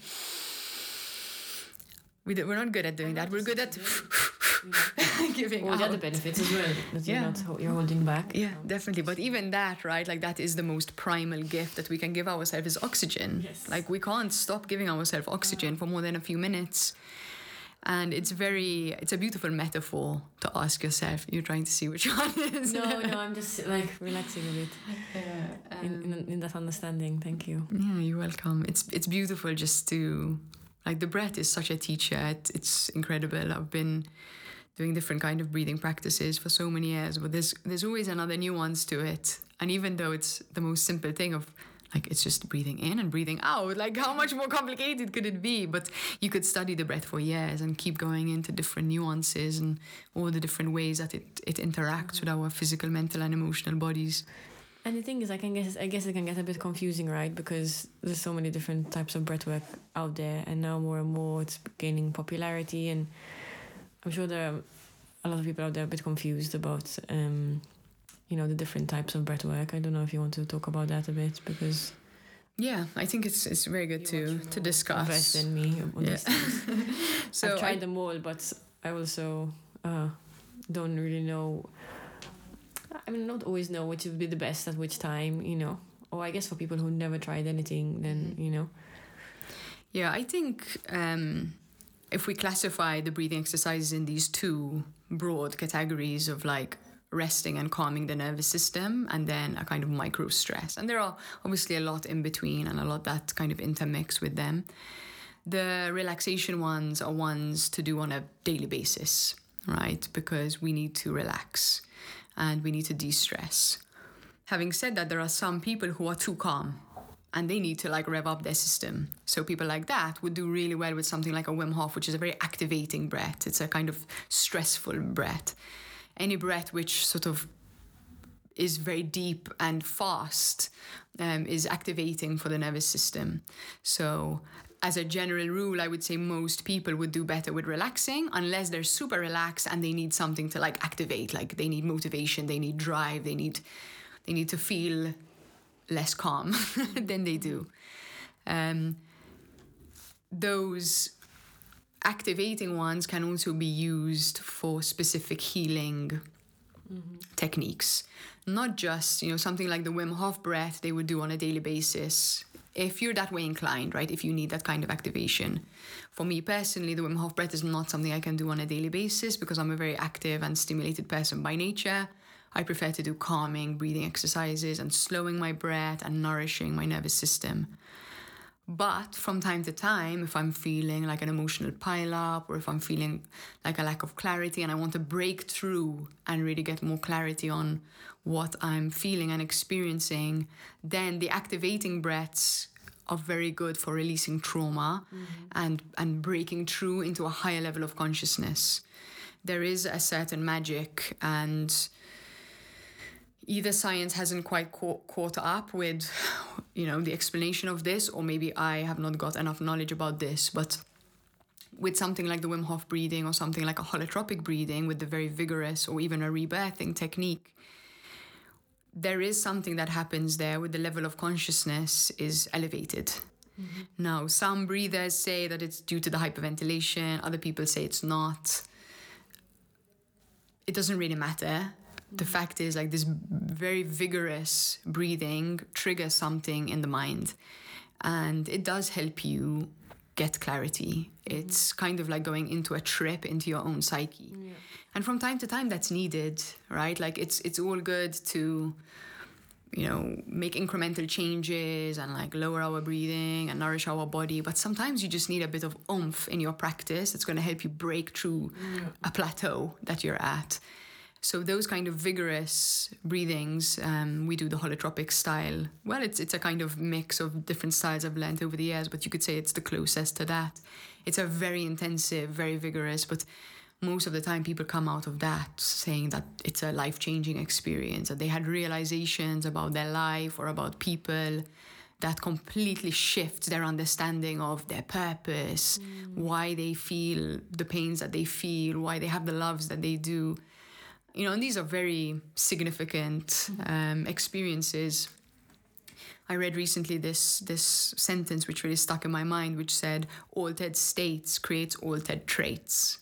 We do, we're not good at doing that. We're good at [laughs] giving All the other benefits as well. That you're Yeah. not you're holding back. Yeah, um, definitely. But even that, right? Like that is the most primal gift that we can give ourselves is oxygen. Yes. Like we can't stop giving ourselves oxygen for more than a few minutes. And it's very, it's a beautiful metaphor to ask yourself. You're trying to see which [laughs] one is. No, no, I'm just like relaxing a bit in, in, in that understanding. Thank you. Yeah, you're welcome. It's it's beautiful just to like the breath is such a teacher. It, it's incredible. I've been doing different kind of breathing practices for so many years, but there's there's always another nuance to it. And even though it's the most simple thing of like it's just breathing in and breathing out, like how much more complicated could it be? But you could study the breath for years and keep going into different nuances and all the different ways that it, it interacts with our physical, mental and emotional bodies. And the thing is, I can guess, I guess it can get a bit confusing, right? Because there's so many different types of breathwork out there, and now more and more it's gaining popularity, and I'm sure there are a lot of people out there a bit confused about, um, you know, the different types of breathwork. I don't know if you want to talk about that a bit because Yeah, I think it's it's very good to to discuss. invest in me Yeah. [laughs] So I've tried I- them all, but I also uh, don't really know. I mean, not always know which would be the best at which time, you know. Or I guess for people who never tried anything, then Mm-hmm. you know. Yeah, I think um, if we classify the breathing exercises in these two broad categories of like resting and calming the nervous system and then a kind of micro stress, and there are obviously a lot in between and a lot that kind of intermix with them. The relaxation ones are ones to do on a daily basis, right? Because we need to relax and we need to de stress. Having said that, there are some people who are too calm and they need to like rev up their system. So people like that would do really well with something like a Wim Hof, which is a very activating breath. It's a kind of stressful breath. Any breath which sort of is very deep and fast um, is activating for the nervous system. So, as a general rule, I would say most people would do better with relaxing unless they're super relaxed and they need something to like activate. Like they need motivation, they need drive, they need they need to feel less calm [laughs] than they do. Um, those activating ones can also be used for specific healing techniques. Not just, you know, something like the Wim Hof breath they would do on a daily basis. If you're that way inclined, right? If you need that kind of activation. For me personally, the Wim Hof breath is not something I can do on a daily basis because I'm a very active and stimulated person by nature. I prefer to do calming breathing exercises and slowing my breath and nourishing my nervous system. But from time to time, if I'm feeling like an emotional pileup or if I'm feeling like a lack of clarity and I want to break through and really get more clarity on what I'm feeling and experiencing, then the activating breaths are very good for releasing trauma mm-hmm. and, and breaking through into a higher level of consciousness. There is a certain magic and either science hasn't quite caught, caught up with you know the explanation of this or maybe i have not got enough knowledge about this. But with something like the wim hof breathing or something like a holotropic breathing with the very vigorous or even a rebirthing technique there is something that happens there with the level of consciousness is elevated. Mm-hmm. Now some breathers say that it's due to the hyperventilation. Other people say it's not. It doesn't really matter the mm-hmm. fact is like this very vigorous breathing triggers something in the mind and it does help you get clarity. Mm-hmm. It's kind of like going into a trip into your own psyche. And from time to time that's needed right? Like it's it's all good to you know make incremental changes and like lower our breathing and nourish our body but sometimes you just need a bit of oomph in your practice it's going to help you break through a plateau that you're at so those kind of vigorous breathings, um, we do the holotropic style. Well, it's it's a kind of mix of different styles I've learned over the years, but you could say it's the closest to that. It's a very intensive, very vigorous, but most of the time people come out of that saying that it's a life changing experience, that they had realizations about their life or about people that completely shifts their understanding of their purpose, why they feel the pains that they feel, why they have the loves that they do you know, and these are very significant um, experiences. I read recently this this sentence which really stuck in my mind, which said, "Altered states creates altered traits."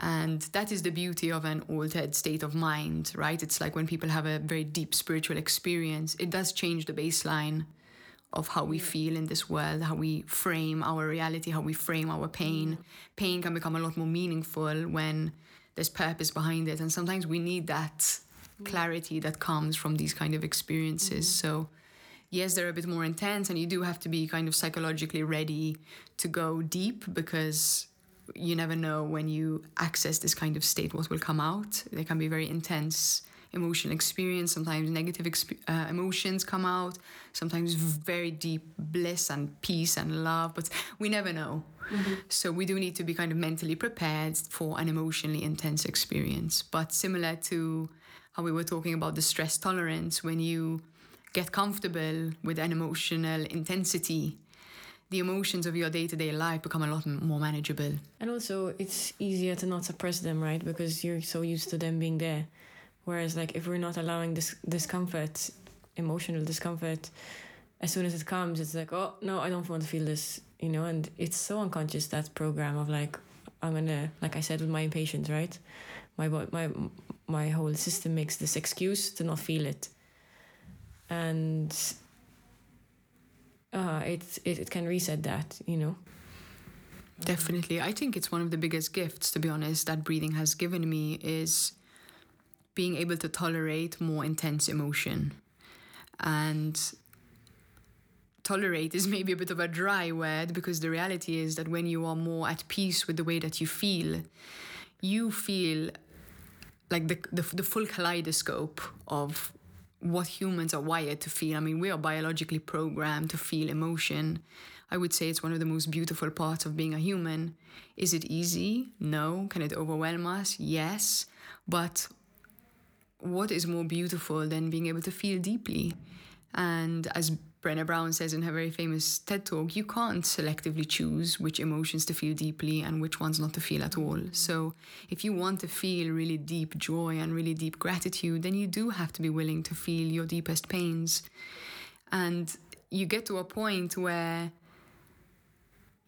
And that is the beauty of an altered state of mind, right? It's like when people have a very deep spiritual experience, it does change the baseline of how we feel in this world, how we frame our reality, how we frame our pain. Pain can become a lot more meaningful when there's purpose behind it. And sometimes we need that mm. clarity that comes from these kind of experiences. Mm-hmm. So yes, they're a bit more intense, and you do have to be kind of psychologically ready to go deep because you never know when you access this kind of state what will come out. They can be very intense emotional experience. Sometimes negative exp- uh, emotions come out. Sometimes very deep bliss and peace and love, but we never know. Mm-hmm. So we do need to be kind of mentally prepared for an emotionally intense experience. But similar to how we were talking about the stress tolerance, when you get comfortable with an emotional intensity, the emotions of your day-to-day life become a lot more manageable and also it's easier to not suppress them right because you're so used to them being there whereas like if we're not allowing this discomfort emotional discomfort as soon as it comes it's like oh no i don't want to feel this you know and it's so unconscious that program of like i'm gonna like i said with my impatience right my my my whole system makes this excuse to not feel it and uh, it, it, it can reset that, you know. Definitely. I think it's one of the biggest gifts, to be honest, that breathing has given me is being able to tolerate more intense emotion. And tolerate is [laughs] maybe a bit of a dry word because the reality is that when you are more at peace with the way that you feel, you feel like the, the, the full kaleidoscope of what humans are wired to feel. I mean, we are biologically programmed to feel emotion. I would say it's one of the most beautiful parts of being a human. Is it easy? No. Can it overwhelm us? Yes. But what is more beautiful than being able to feel deeply? And as Brené Brown says in her very famous TED talk, you can't selectively choose which emotions to feel deeply and which ones not to feel at all. So, if you want to feel really deep joy and really deep gratitude, then you do have to be willing to feel your deepest pains. And you get to a point where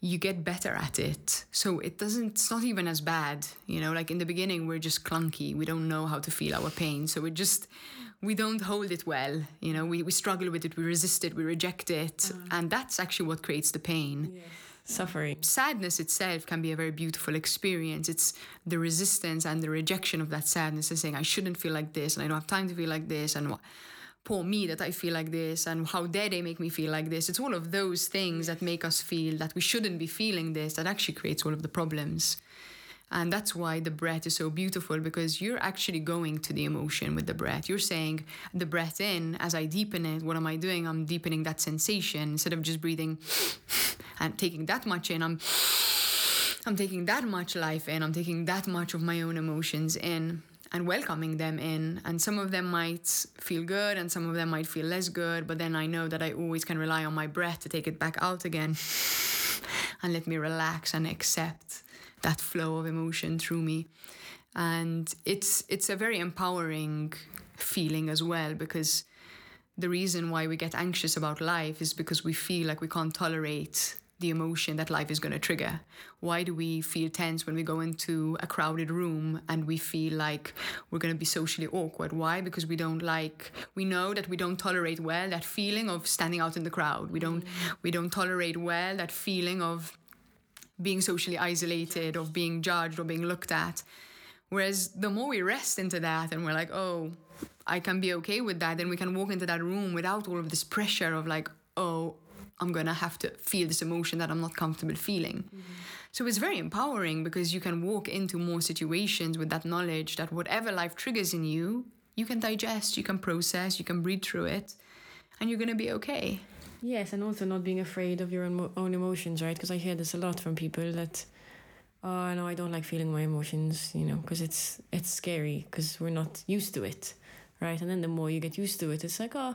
you get better at it. So it doesn't, it's not even as bad. You know, like in the beginning, we're just clunky. We don't know how to feel our pain. So we just, we don't hold it well. You know, we, we struggle with it, we resist it, we reject it. Mm. And that's actually what creates the pain. Yes. Suffering. Sadness itself can be a very beautiful experience. It's the resistance and the rejection of that sadness and saying, I shouldn't feel like this and I don't have time to feel like this. And poor me that I feel like this and how dare they make me feel like this. It's all of those things that make us feel that we shouldn't be feeling this that actually creates all of the problems. And that's why the breath is so beautiful because you're actually going to the emotion with the breath. You're saying the breath in, as I deepen it, what am I doing? I'm deepening that sensation instead of just breathing [sniffs] and taking that much in. I'm [sniffs] I'm taking that much life in. I'm taking that much of my own emotions in and welcoming them in. And some of them might feel good and some of them might feel less good, but then I know that I always can rely on my breath to take it back out again [laughs] and let me relax and accept that flow of emotion through me. And it's it's a very empowering feeling as well because the reason why we get anxious about life is because we feel like we can't tolerate the emotion that life is going to trigger? Why do we feel tense when we go into a crowded room and we feel like we're going to be socially awkward? Why? Because we don't like we know that we don't tolerate well that feeling of standing out in the crowd. We don't we don't tolerate well that feeling of being socially isolated, of being judged or being looked at. Whereas the more we rest into that and we're like, oh, I can be okay with that, then we can walk into that room without all of this pressure of like, oh, I'm gonna have to feel this emotion that I'm not comfortable feeling. Mm-hmm. So it's very empowering because you can walk into more situations with that knowledge that whatever life triggers in you, you can digest, you can process, you can breathe through it, and you're gonna be okay. Yes, and also not being afraid of your own, own emotions, right? Because I hear this a lot from people that, oh no, I don't like feeling my emotions, you know, because it's it's scary because we're not used to it, right? And then the more you get used to it, it's like, oh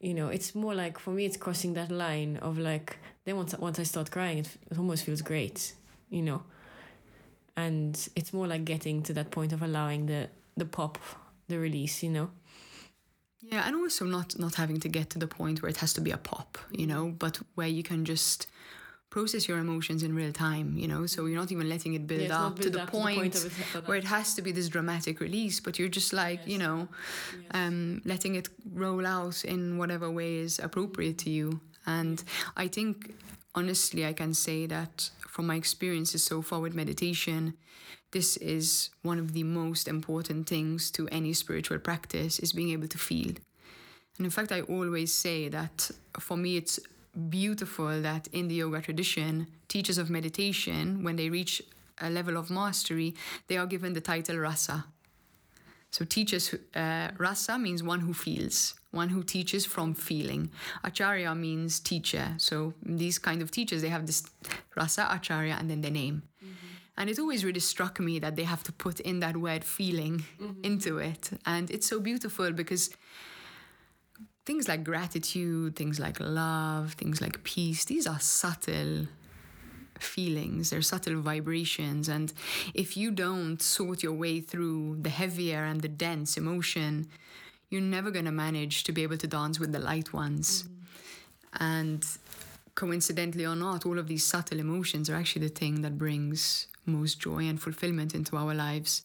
you know it's more like for me it's crossing that line of like then once once I start crying it, it almost feels great you know? And it's more like getting to that point of allowing the the pop the release you know? Yeah and also not not having to get to the point where it has to be a pop you know but where you can just process your emotions in real time, you know. So you're not even letting it build up, build to, the up point to the point it, where it has to be this dramatic release, but you're just like, yes. you know, yes. um, letting it roll out in whatever way is appropriate to you. And I think, honestly, I can say that from my experiences so far with meditation, this is one of the most important things to any spiritual practice is being able to feel And in fact, I always say that for me, it's beautiful that in the yoga tradition, teachers of meditation, when they reach a level of mastery, they are given the title rasa. So teachers, uh, rasa means one who feels, one who teaches from feeling. Acharya means teacher. So these kind of teachers, they have this rasa, acharya, and then the name. Mm-hmm. And it always really struck me that they have to put in that word feeling mm-hmm. into it. And it's so beautiful because things like gratitude, things like love, things like peace, these are subtle feelings, they're subtle vibrations. And if you don't sort your way through the heavier and the dense emotion, you're never going to manage to be able to dance with the light ones. Mm-hmm. And coincidentally or not, all of these subtle emotions are actually the thing that brings most joy and fulfillment into our lives.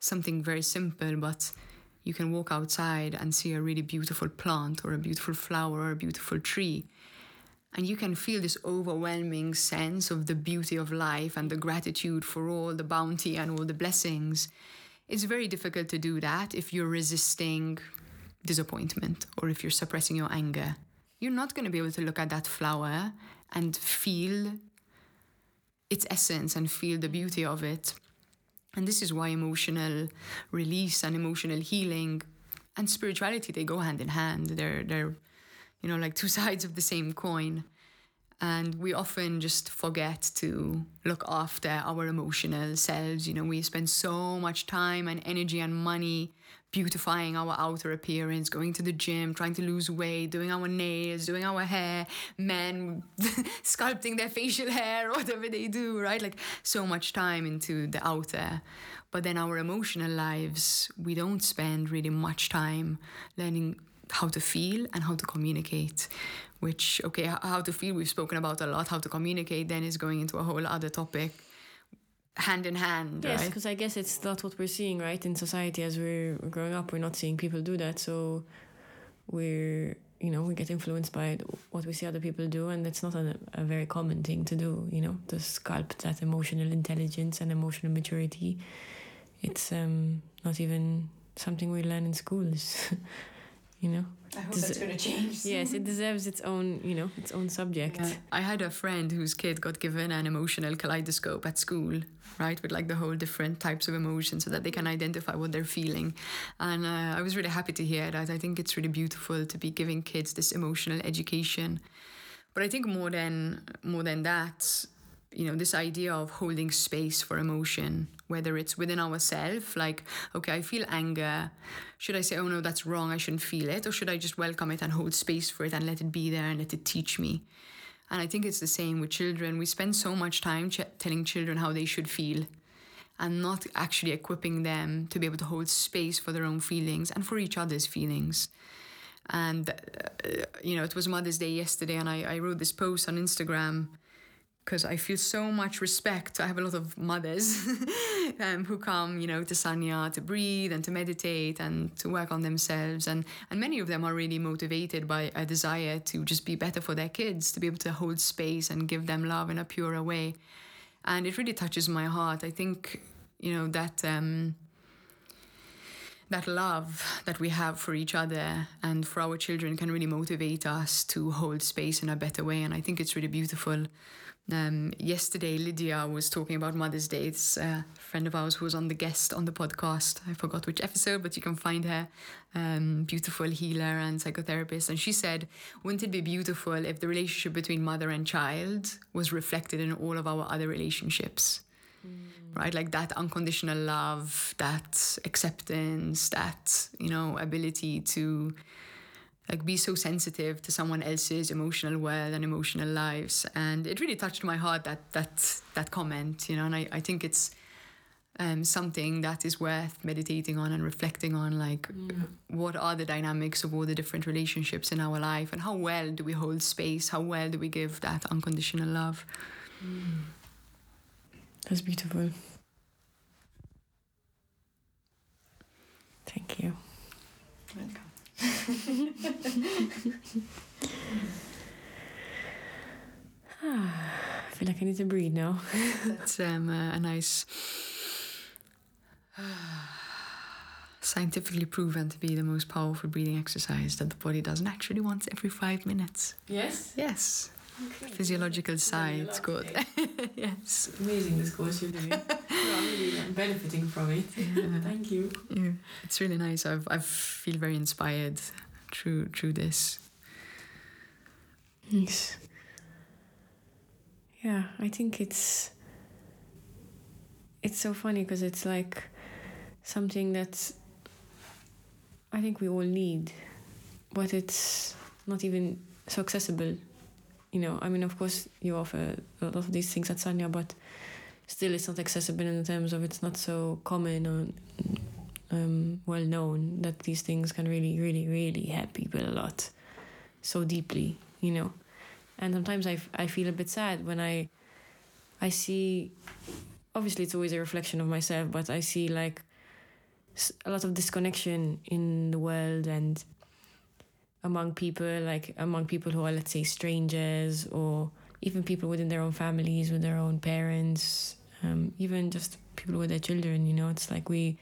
Something very simple, but you can walk outside and see a really beautiful plant or a beautiful flower or a beautiful tree. And you can feel this overwhelming sense of the beauty of life and the gratitude for all the bounty and all the blessings. It's very difficult to do that if you're resisting disappointment or if you're suppressing your anger. You're not going to be able to look at that flower and feel its essence and feel the beauty of it. And this is why emotional release and emotional healing and spirituality they go hand in hand. They're they're you know like two [laughs] sides of the same coin. And we often just forget to look after our emotional selves. You know, we spend so much time and energy and money beautifying our outer appearance, going to the gym, trying to lose weight, doing our nails, doing our hair, men [laughs] sculpting their facial hair, [laughs] whatever they do, right? Like so much time into the outer. But then our emotional lives, we don't spend really much time learning how to feel and how to communicate which okay how to feel we've spoken about a lot how to communicate then is going into a whole other topic hand in hand. Yes, because right? I guess it's not what we're seeing, right, in society as we're growing up. We're not seeing people do that, so we're you know we get influenced by what we see other people do, and it's not a, a very common thing to do. You know, to sculpt that emotional intelligence and emotional maturity. It's um, not even something we learn in schools. [laughs] you know. I hope Des- that's going to change. yes, it deserves its own, you know, its own subject. Yeah. I had a friend whose kid got given an emotional kaleidoscope at school, right, with like the whole different types of emotions so that they can identify what they're feeling. And uh, I was really happy to hear that. I think it's really beautiful to be giving kids this emotional education. But I think more than more than that, you know this idea of holding space for emotion whether it's within ourselves like okay i feel anger. Should i say oh no that's wrong i shouldn't feel it or should i just welcome it and hold space for it and let it be there and let it teach me? And i think it's the same with children. We spend so much time ch- telling children how they should feel and not actually equipping them to be able to hold space for their own feelings and for each other's feelings. And uh, you know it was mother's day yesterday and I, I wrote this post on instagram because I feel so much respect. I have a lot of mothers [laughs] um, who come, you know, to Sanya to breathe and to meditate and to work on themselves, and and many of them are really motivated by a desire to just be better for their kids, to be able to hold space and give them love in a purer way, and it really touches my heart. I think, you know, that. Um, that love that we have for each other and for our children can really motivate us to hold space in a better way. And I think it's really beautiful um, yesterday, Lydia was talking about Mother's Day. It's a friend of ours who was on the guest on the podcast. I forgot which episode, but you can find her. Um, beautiful healer and psychotherapist. And she said, Wouldn't it be beautiful if the relationship between mother and child was reflected in all of our other relationships? Mm. Right? Like that unconditional love, that acceptance, that, you know, ability to like be so sensitive to someone else's emotional world and emotional lives and it really touched my heart that that that comment you know and i, I think it's um, something that is worth meditating on and reflecting on like mm. what are the dynamics of all the different relationships in our life and how well do we hold space how well do we give that unconditional love mm. that's beautiful thank you welcome I [sighs] feel like I need to breathe now. That's um, uh, a nice scientifically proven to be the most powerful breathing exercise that the body does naturally once every five minutes. Yes. Yes. Okay. Physiological side, lot good. [laughs] yes. Amazing this course you're doing. [laughs] I'm really benefiting from it. Yeah. [laughs] Thank you. Yeah. It's really nice. I've I feel very inspired through through this. Thanks. Yeah, I think it's it's so funny because it's like something that I think we all need, but it's not even so accessible. You know, I mean, of course, you offer a lot of these things at Sanya, but still, it's not accessible in terms of it's not so common or um, well known that these things can really, really, really help people a lot, so deeply. You know, and sometimes I, I feel a bit sad when I I see obviously it's always a reflection of myself but I see like a lot of disconnection in the world and among people like among people who are let's say strangers or even people within their own families with their own parents um, even just people with their children you know it's like we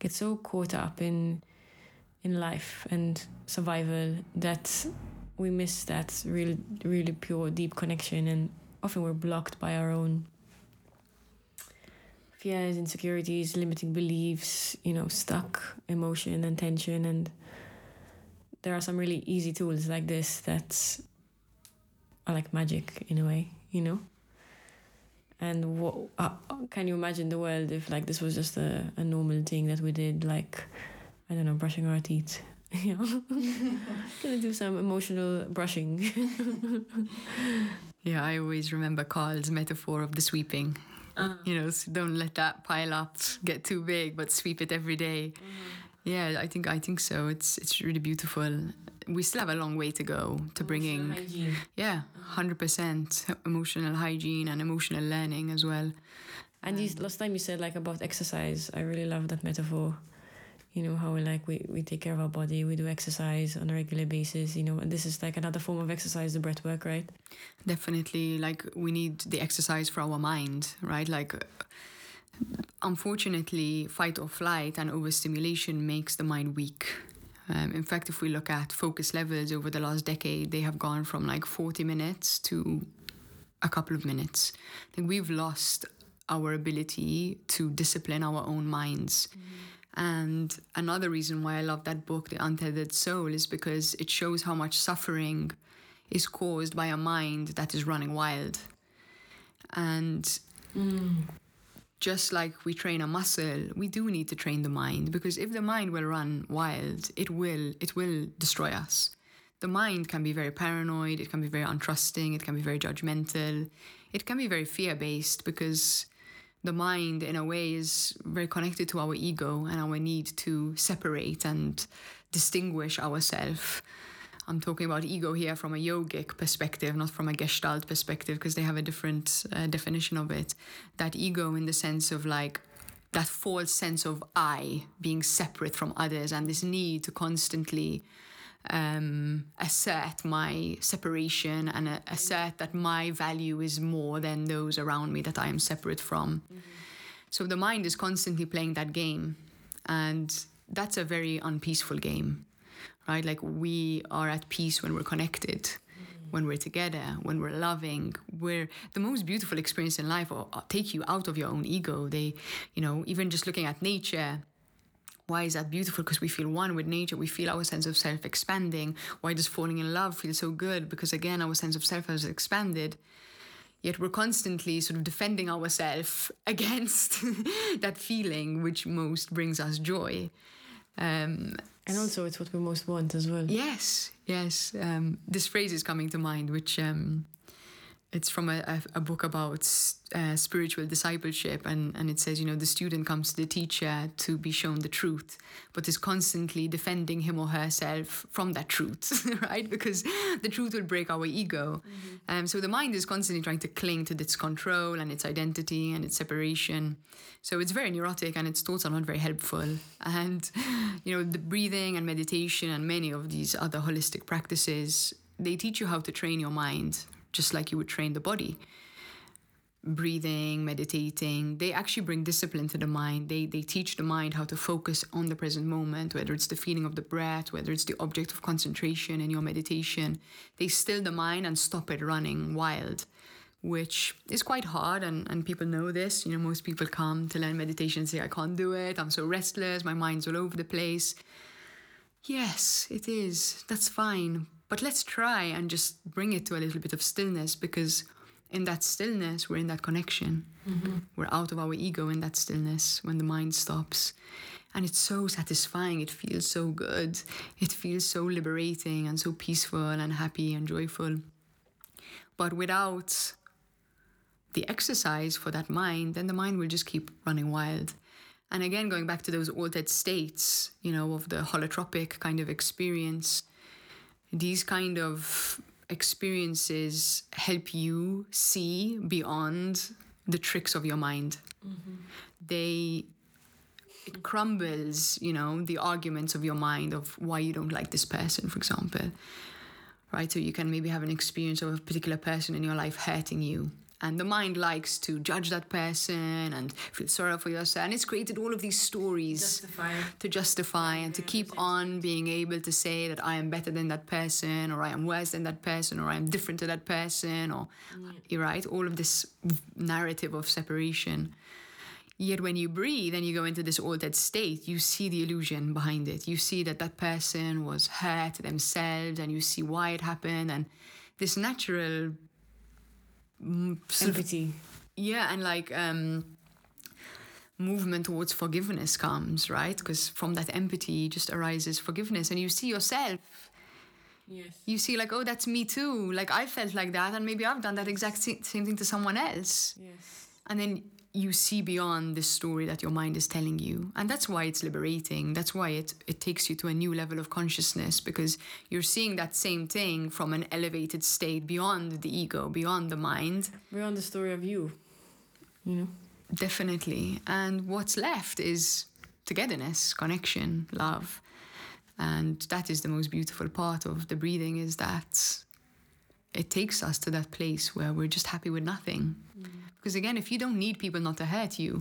get so caught up in in life and survival that we miss that really really pure deep connection and often we're blocked by our own fears insecurities limiting beliefs you know stuck emotion and tension. And there are some really easy tools like this that are like magic in a way you know and what uh, can you imagine the world if like this was just a, a normal thing that we did like i don't know brushing our teeth [laughs] you know [laughs] gonna do some emotional brushing [laughs] Yeah, I always remember Carl's metaphor of the sweeping. You know, so don't let that pile up, get too big, but sweep it every day. Yeah, I think I think so. It's it's really beautiful. We still have a long way to go to bringing hygiene. yeah, hundred percent emotional hygiene and emotional learning as well. And you, last time you said like about exercise, I really love that metaphor. You know how we like we, we take care of our body, we do exercise on a regular basis. You know, and this is like another form of exercise, the breath work, right? Definitely, like we need the exercise for our mind, right? Like, unfortunately, fight or flight and overstimulation makes the mind weak. Um, in fact, if we look at focus levels over the last decade, they have gone from like 40 minutes to a couple of minutes. I think we've lost our ability to discipline our own minds. And another reason why I love that book, The Untethered Soul, is because it shows how much suffering is caused by a mind that is running wild. And just like we train a muscle, we do need to train the mind because if the mind will run wild, it will it will destroy us. The mind can be very paranoid, it can be very untrusting, it can be very judgmental, it can be very fear-based because the mind in a way is very connected to our ego and our need to separate and distinguish ourselves. I'm talking about ego here from a yogic perspective, not from a gestalt perspective, because they have a different uh, definition of it. That ego, in the sense of like that false sense of I being separate from others, and this need to constantly um, assert my separation and uh, assert that my value is more than those around me that I am separate from. So the mind is constantly playing that game, and that's a very unpeaceful game, right? Like we are at peace when we're connected, when we're together, when we're loving. We're the most beautiful experience in life, or or take you out of your own ego. They, you know, even just looking at nature. Why is that beautiful? Because we feel one with nature. We feel our sense of self expanding. Why does falling in love feel so good? Because again, our sense of self has expanded yet we're constantly sort of defending ourselves [laughs] against [laughs] that feeling which most brings us joy um, And also, it's what we most want as well. yes yes um, this phrase is coming to mind which um, it's from a, a, book about uh, spiritual discipleship and, and it says you know the student comes to the teacher to be shown the truth but is constantly defending him or herself from that truth [laughs] right? Because the truth will break our ego. Um, so the mind is constantly trying to cling to its control and its identity and its separation. So it's very neurotic and its thoughts are not very helpful. And you know the breathing and meditation and many of these other holistic practices they teach you how to train your mind just like you would train the body breathing, meditating, they actually bring discipline to the mind. They they teach the mind how to focus on the present moment, whether it's the feeling of the breath, whether it's the object of concentration in your meditation. They still the mind and stop it running wild, which is quite hard and, and people know this. You know, most people come to learn meditation and say, I can't do it, I'm so restless, my mind's all over the place. Yes, it is. That's fine. But let's try and just bring it to a little bit of stillness because in that stillness, we're in that connection. Mm-hmm. We're out of our ego in that stillness when the mind stops. And it's so satisfying. It feels so good. It feels so liberating and so peaceful and happy and joyful. But without the exercise for that mind, then the mind will just keep running wild. And again, going back to those altered states, you know, of the holotropic kind of experience, these kind of experiences help you see beyond the tricks of your mind. Mm-hmm. They it crumbles, you know, the arguments of your mind of why you don't like this person, for example. Right? So you can maybe have an experience of a particular person in your life hurting you and the mind likes to judge that person and feel sorry for yourself and it's created all of these stories justify. to justify and to keep on being able to say that i am better than that person or i am worse than that person or i am different to that person or you're right all of this narrative of separation Yet when you breathe and you go into this altered state, you see the illusion behind it. You see that that person was hurt themselves and you see why it happened. And this natural empathy. yeah, and like um, movement towards forgiveness comes, right? Because from that empathy just arises forgiveness, and you see yourself. Yes. You see, like, oh, that's me too. Like, I felt like that, and maybe I've done that exact same thing to someone else. Yes. And then you see beyond the story that your mind is telling you. And that's why it's liberating. That's why it, it takes you to a new level of consciousness because you're seeing that same thing from an elevated state beyond the ego beyond the mind. Beyond the story of you you know? Definitely. And what's left is togetherness connection love. And that is the most beautiful part of the breathing is that it takes us to that place where we're just happy with nothing. Mm. Because again, if you don't need people not to hurt you,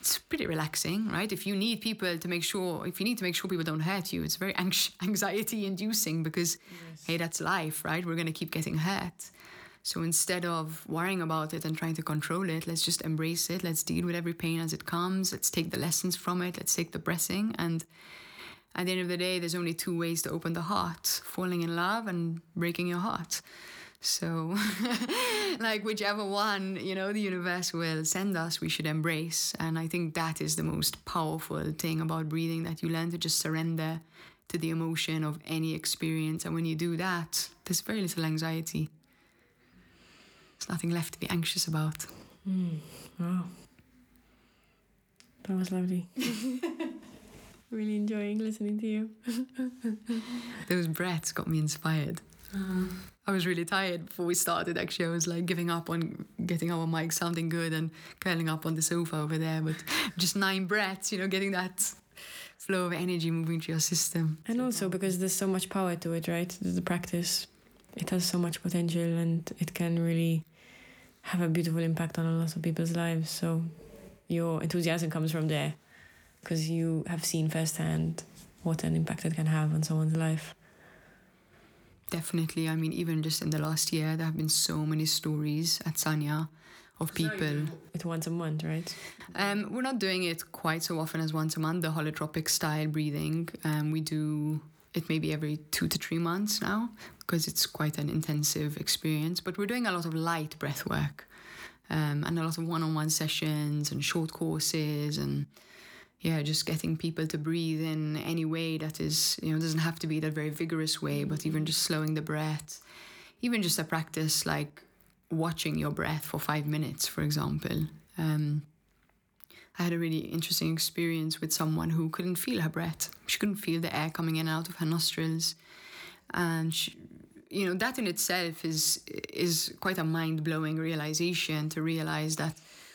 it's pretty relaxing, right? If you need people to make sure, if you need to make sure people don't hurt you, it's very [laughs] anxiety inducing because, yes. hey, that's life, right? We're going to keep getting hurt. So instead of worrying about it and trying to control it, let's just embrace it. Let's deal with every pain as it comes. Let's take the lessons from it. Let's take the blessing. And at the end of the day, there's only two ways to open the heart falling in love and breaking your heart. So, [laughs] like, whichever one, you know, the universe will send us, we should embrace. And I think that is the most powerful thing about breathing that you learn to just surrender to the emotion of any experience. And when you do that, there's very little anxiety. There's nothing left to be anxious about. Mm, wow. That was lovely. [laughs] really enjoying listening to you. [laughs] Those breaths got me inspired. Uh-huh. I was really tired before we started. Actually, I was like giving up on getting our mic sounding good and curling up on the sofa over there. But just nine breaths, you know, getting that flow of energy moving through your system. And also because there's so much power to it, right? The practice, it has so much potential and it can really have a beautiful impact on a lot of people's lives. So your enthusiasm comes from there because you have seen firsthand what an impact it can have on someone's life definitely. I mean, even just in the last year, there have been so many stories at Sanya of people. It's once a month, right? Um, we're not doing it quite so often as once a month, the holotropic style breathing. Um, we do it maybe every two to three months now because it's quite an intensive experience. But we're doing a lot of light breath work um, and a lot of one on one sessions and short courses and yeah, just getting people to breathe in any way that is, you know, doesn't have to be that very vigorous way, but even just slowing the breath, even just a practice like watching your breath for five minutes, for example. Um, I had a really interesting experience with someone who couldn't feel her breath. She couldn't feel the air coming in and out of her nostrils, and she, you know that in itself is is quite a mind blowing realization to realize that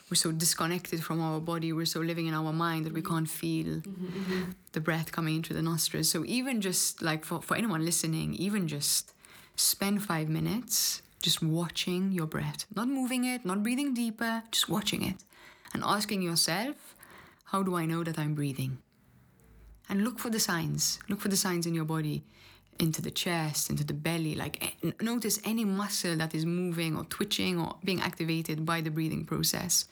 we're so disconnected from our body we're so living in our mind that we mm-hmm. can't feel mm-hmm, mm-hmm. the breath coming into the nostrils so even just like for, for anyone listening even just spend five minutes just watching your breath, not moving it, not breathing deeper, just watching it and asking yourself, how do I know that I'm breathing? And look for the signs. Look for the signs in your body, into the chest, into the belly. Like eh, notice any muscle that is moving or twitching or being activated by the breathing process.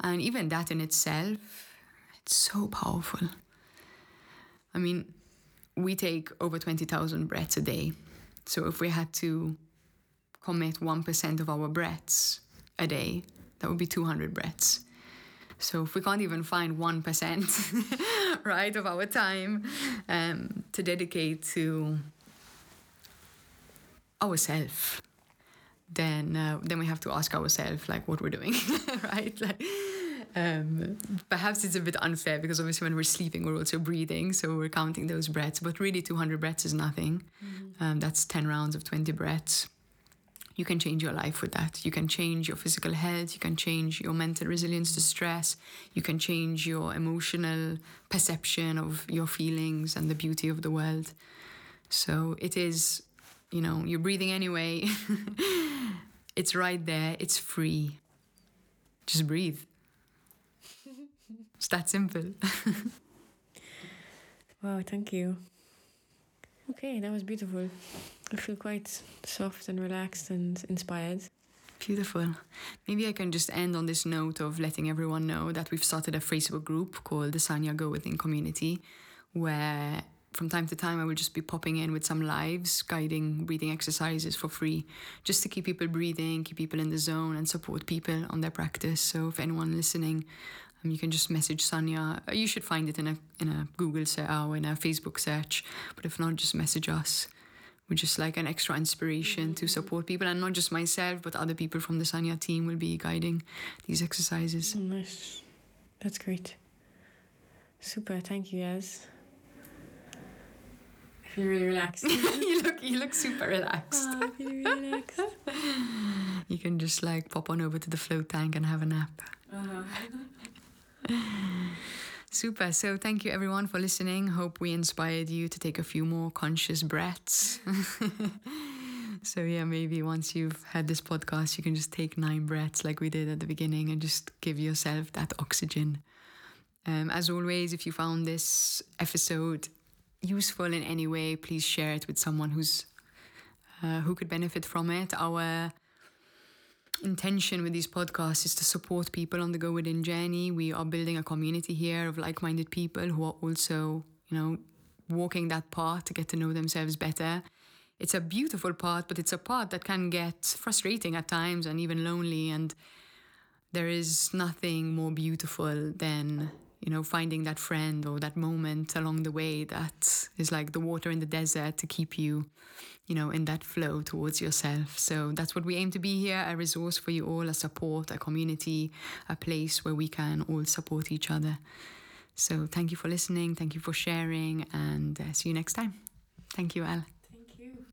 And even that in itself, it's so powerful. I mean, we take over 20,000 breaths a day. So if we had to commit 1% of our breaths a day, that would be 200 breaths. So if we can't even find 1%, [laughs] right, of our time um, to dedicate to ourselves, then uh, then we have to ask ourselves like what we're doing, [laughs] right? Like, um, perhaps it's a bit unfair because obviously when we're sleeping we're also breathing, so we're counting those breaths. But really, 200 breaths is nothing. Mm-hmm. Um, that's 10 rounds of 20 breaths you can change your life with that. You can change your physical health, you can change your mental resilience to stress, you can change your emotional perception of your feelings and the beauty of the world. So it is, you know, you're breathing anyway. [laughs] it's right there, it's free. Just breathe. It's that simple. [laughs] wow, thank you. Okay, that was beautiful. I feel quite soft and relaxed and inspired. Beautiful. Maybe I can just end on this note of letting everyone know that we've started a Facebook group called the Sanya Go Within Community, where from time to time I will just be popping in with some lives, guiding breathing exercises for free, just to keep people breathing, keep people in the zone, and support people on their practice. So if anyone listening um, you can just message Sanya. Uh, you should find it in a in a Google search or in a Facebook search. But if not, just message us. We're just like an extra inspiration to support people, and not just myself, but other people from the Sanya team will be guiding these exercises. Oh, nice, that's great. Super, thank you, guys. I feel really relaxed. [laughs] you look you look super relaxed. Oh, I feel really relaxed. [laughs] you can just like pop on over to the float tank and have a nap. Uh-huh. [laughs] Super. So thank you everyone for listening. Hope we inspired you to take a few more conscious breaths. [laughs] so yeah, maybe once you've had this podcast, you can just take nine breaths like we did at the beginning and just give yourself that oxygen. Um, as always, if you found this episode useful in any way, please share it with someone who's uh, who could benefit from it. Our intention with these podcasts is to support people on the Go Within journey. We are building a community here of like minded people who are also, you know, walking that path to get to know themselves better. It's a beautiful path, but it's a path that can get frustrating at times and even lonely. And there is nothing more beautiful than you know, finding that friend or that moment along the way that is like the water in the desert to keep you, you know, in that flow towards yourself. So that's what we aim to be here a resource for you all, a support, a community, a place where we can all support each other. So thank you for listening, thank you for sharing, and uh, see you next time. Thank you, Al. Thank you.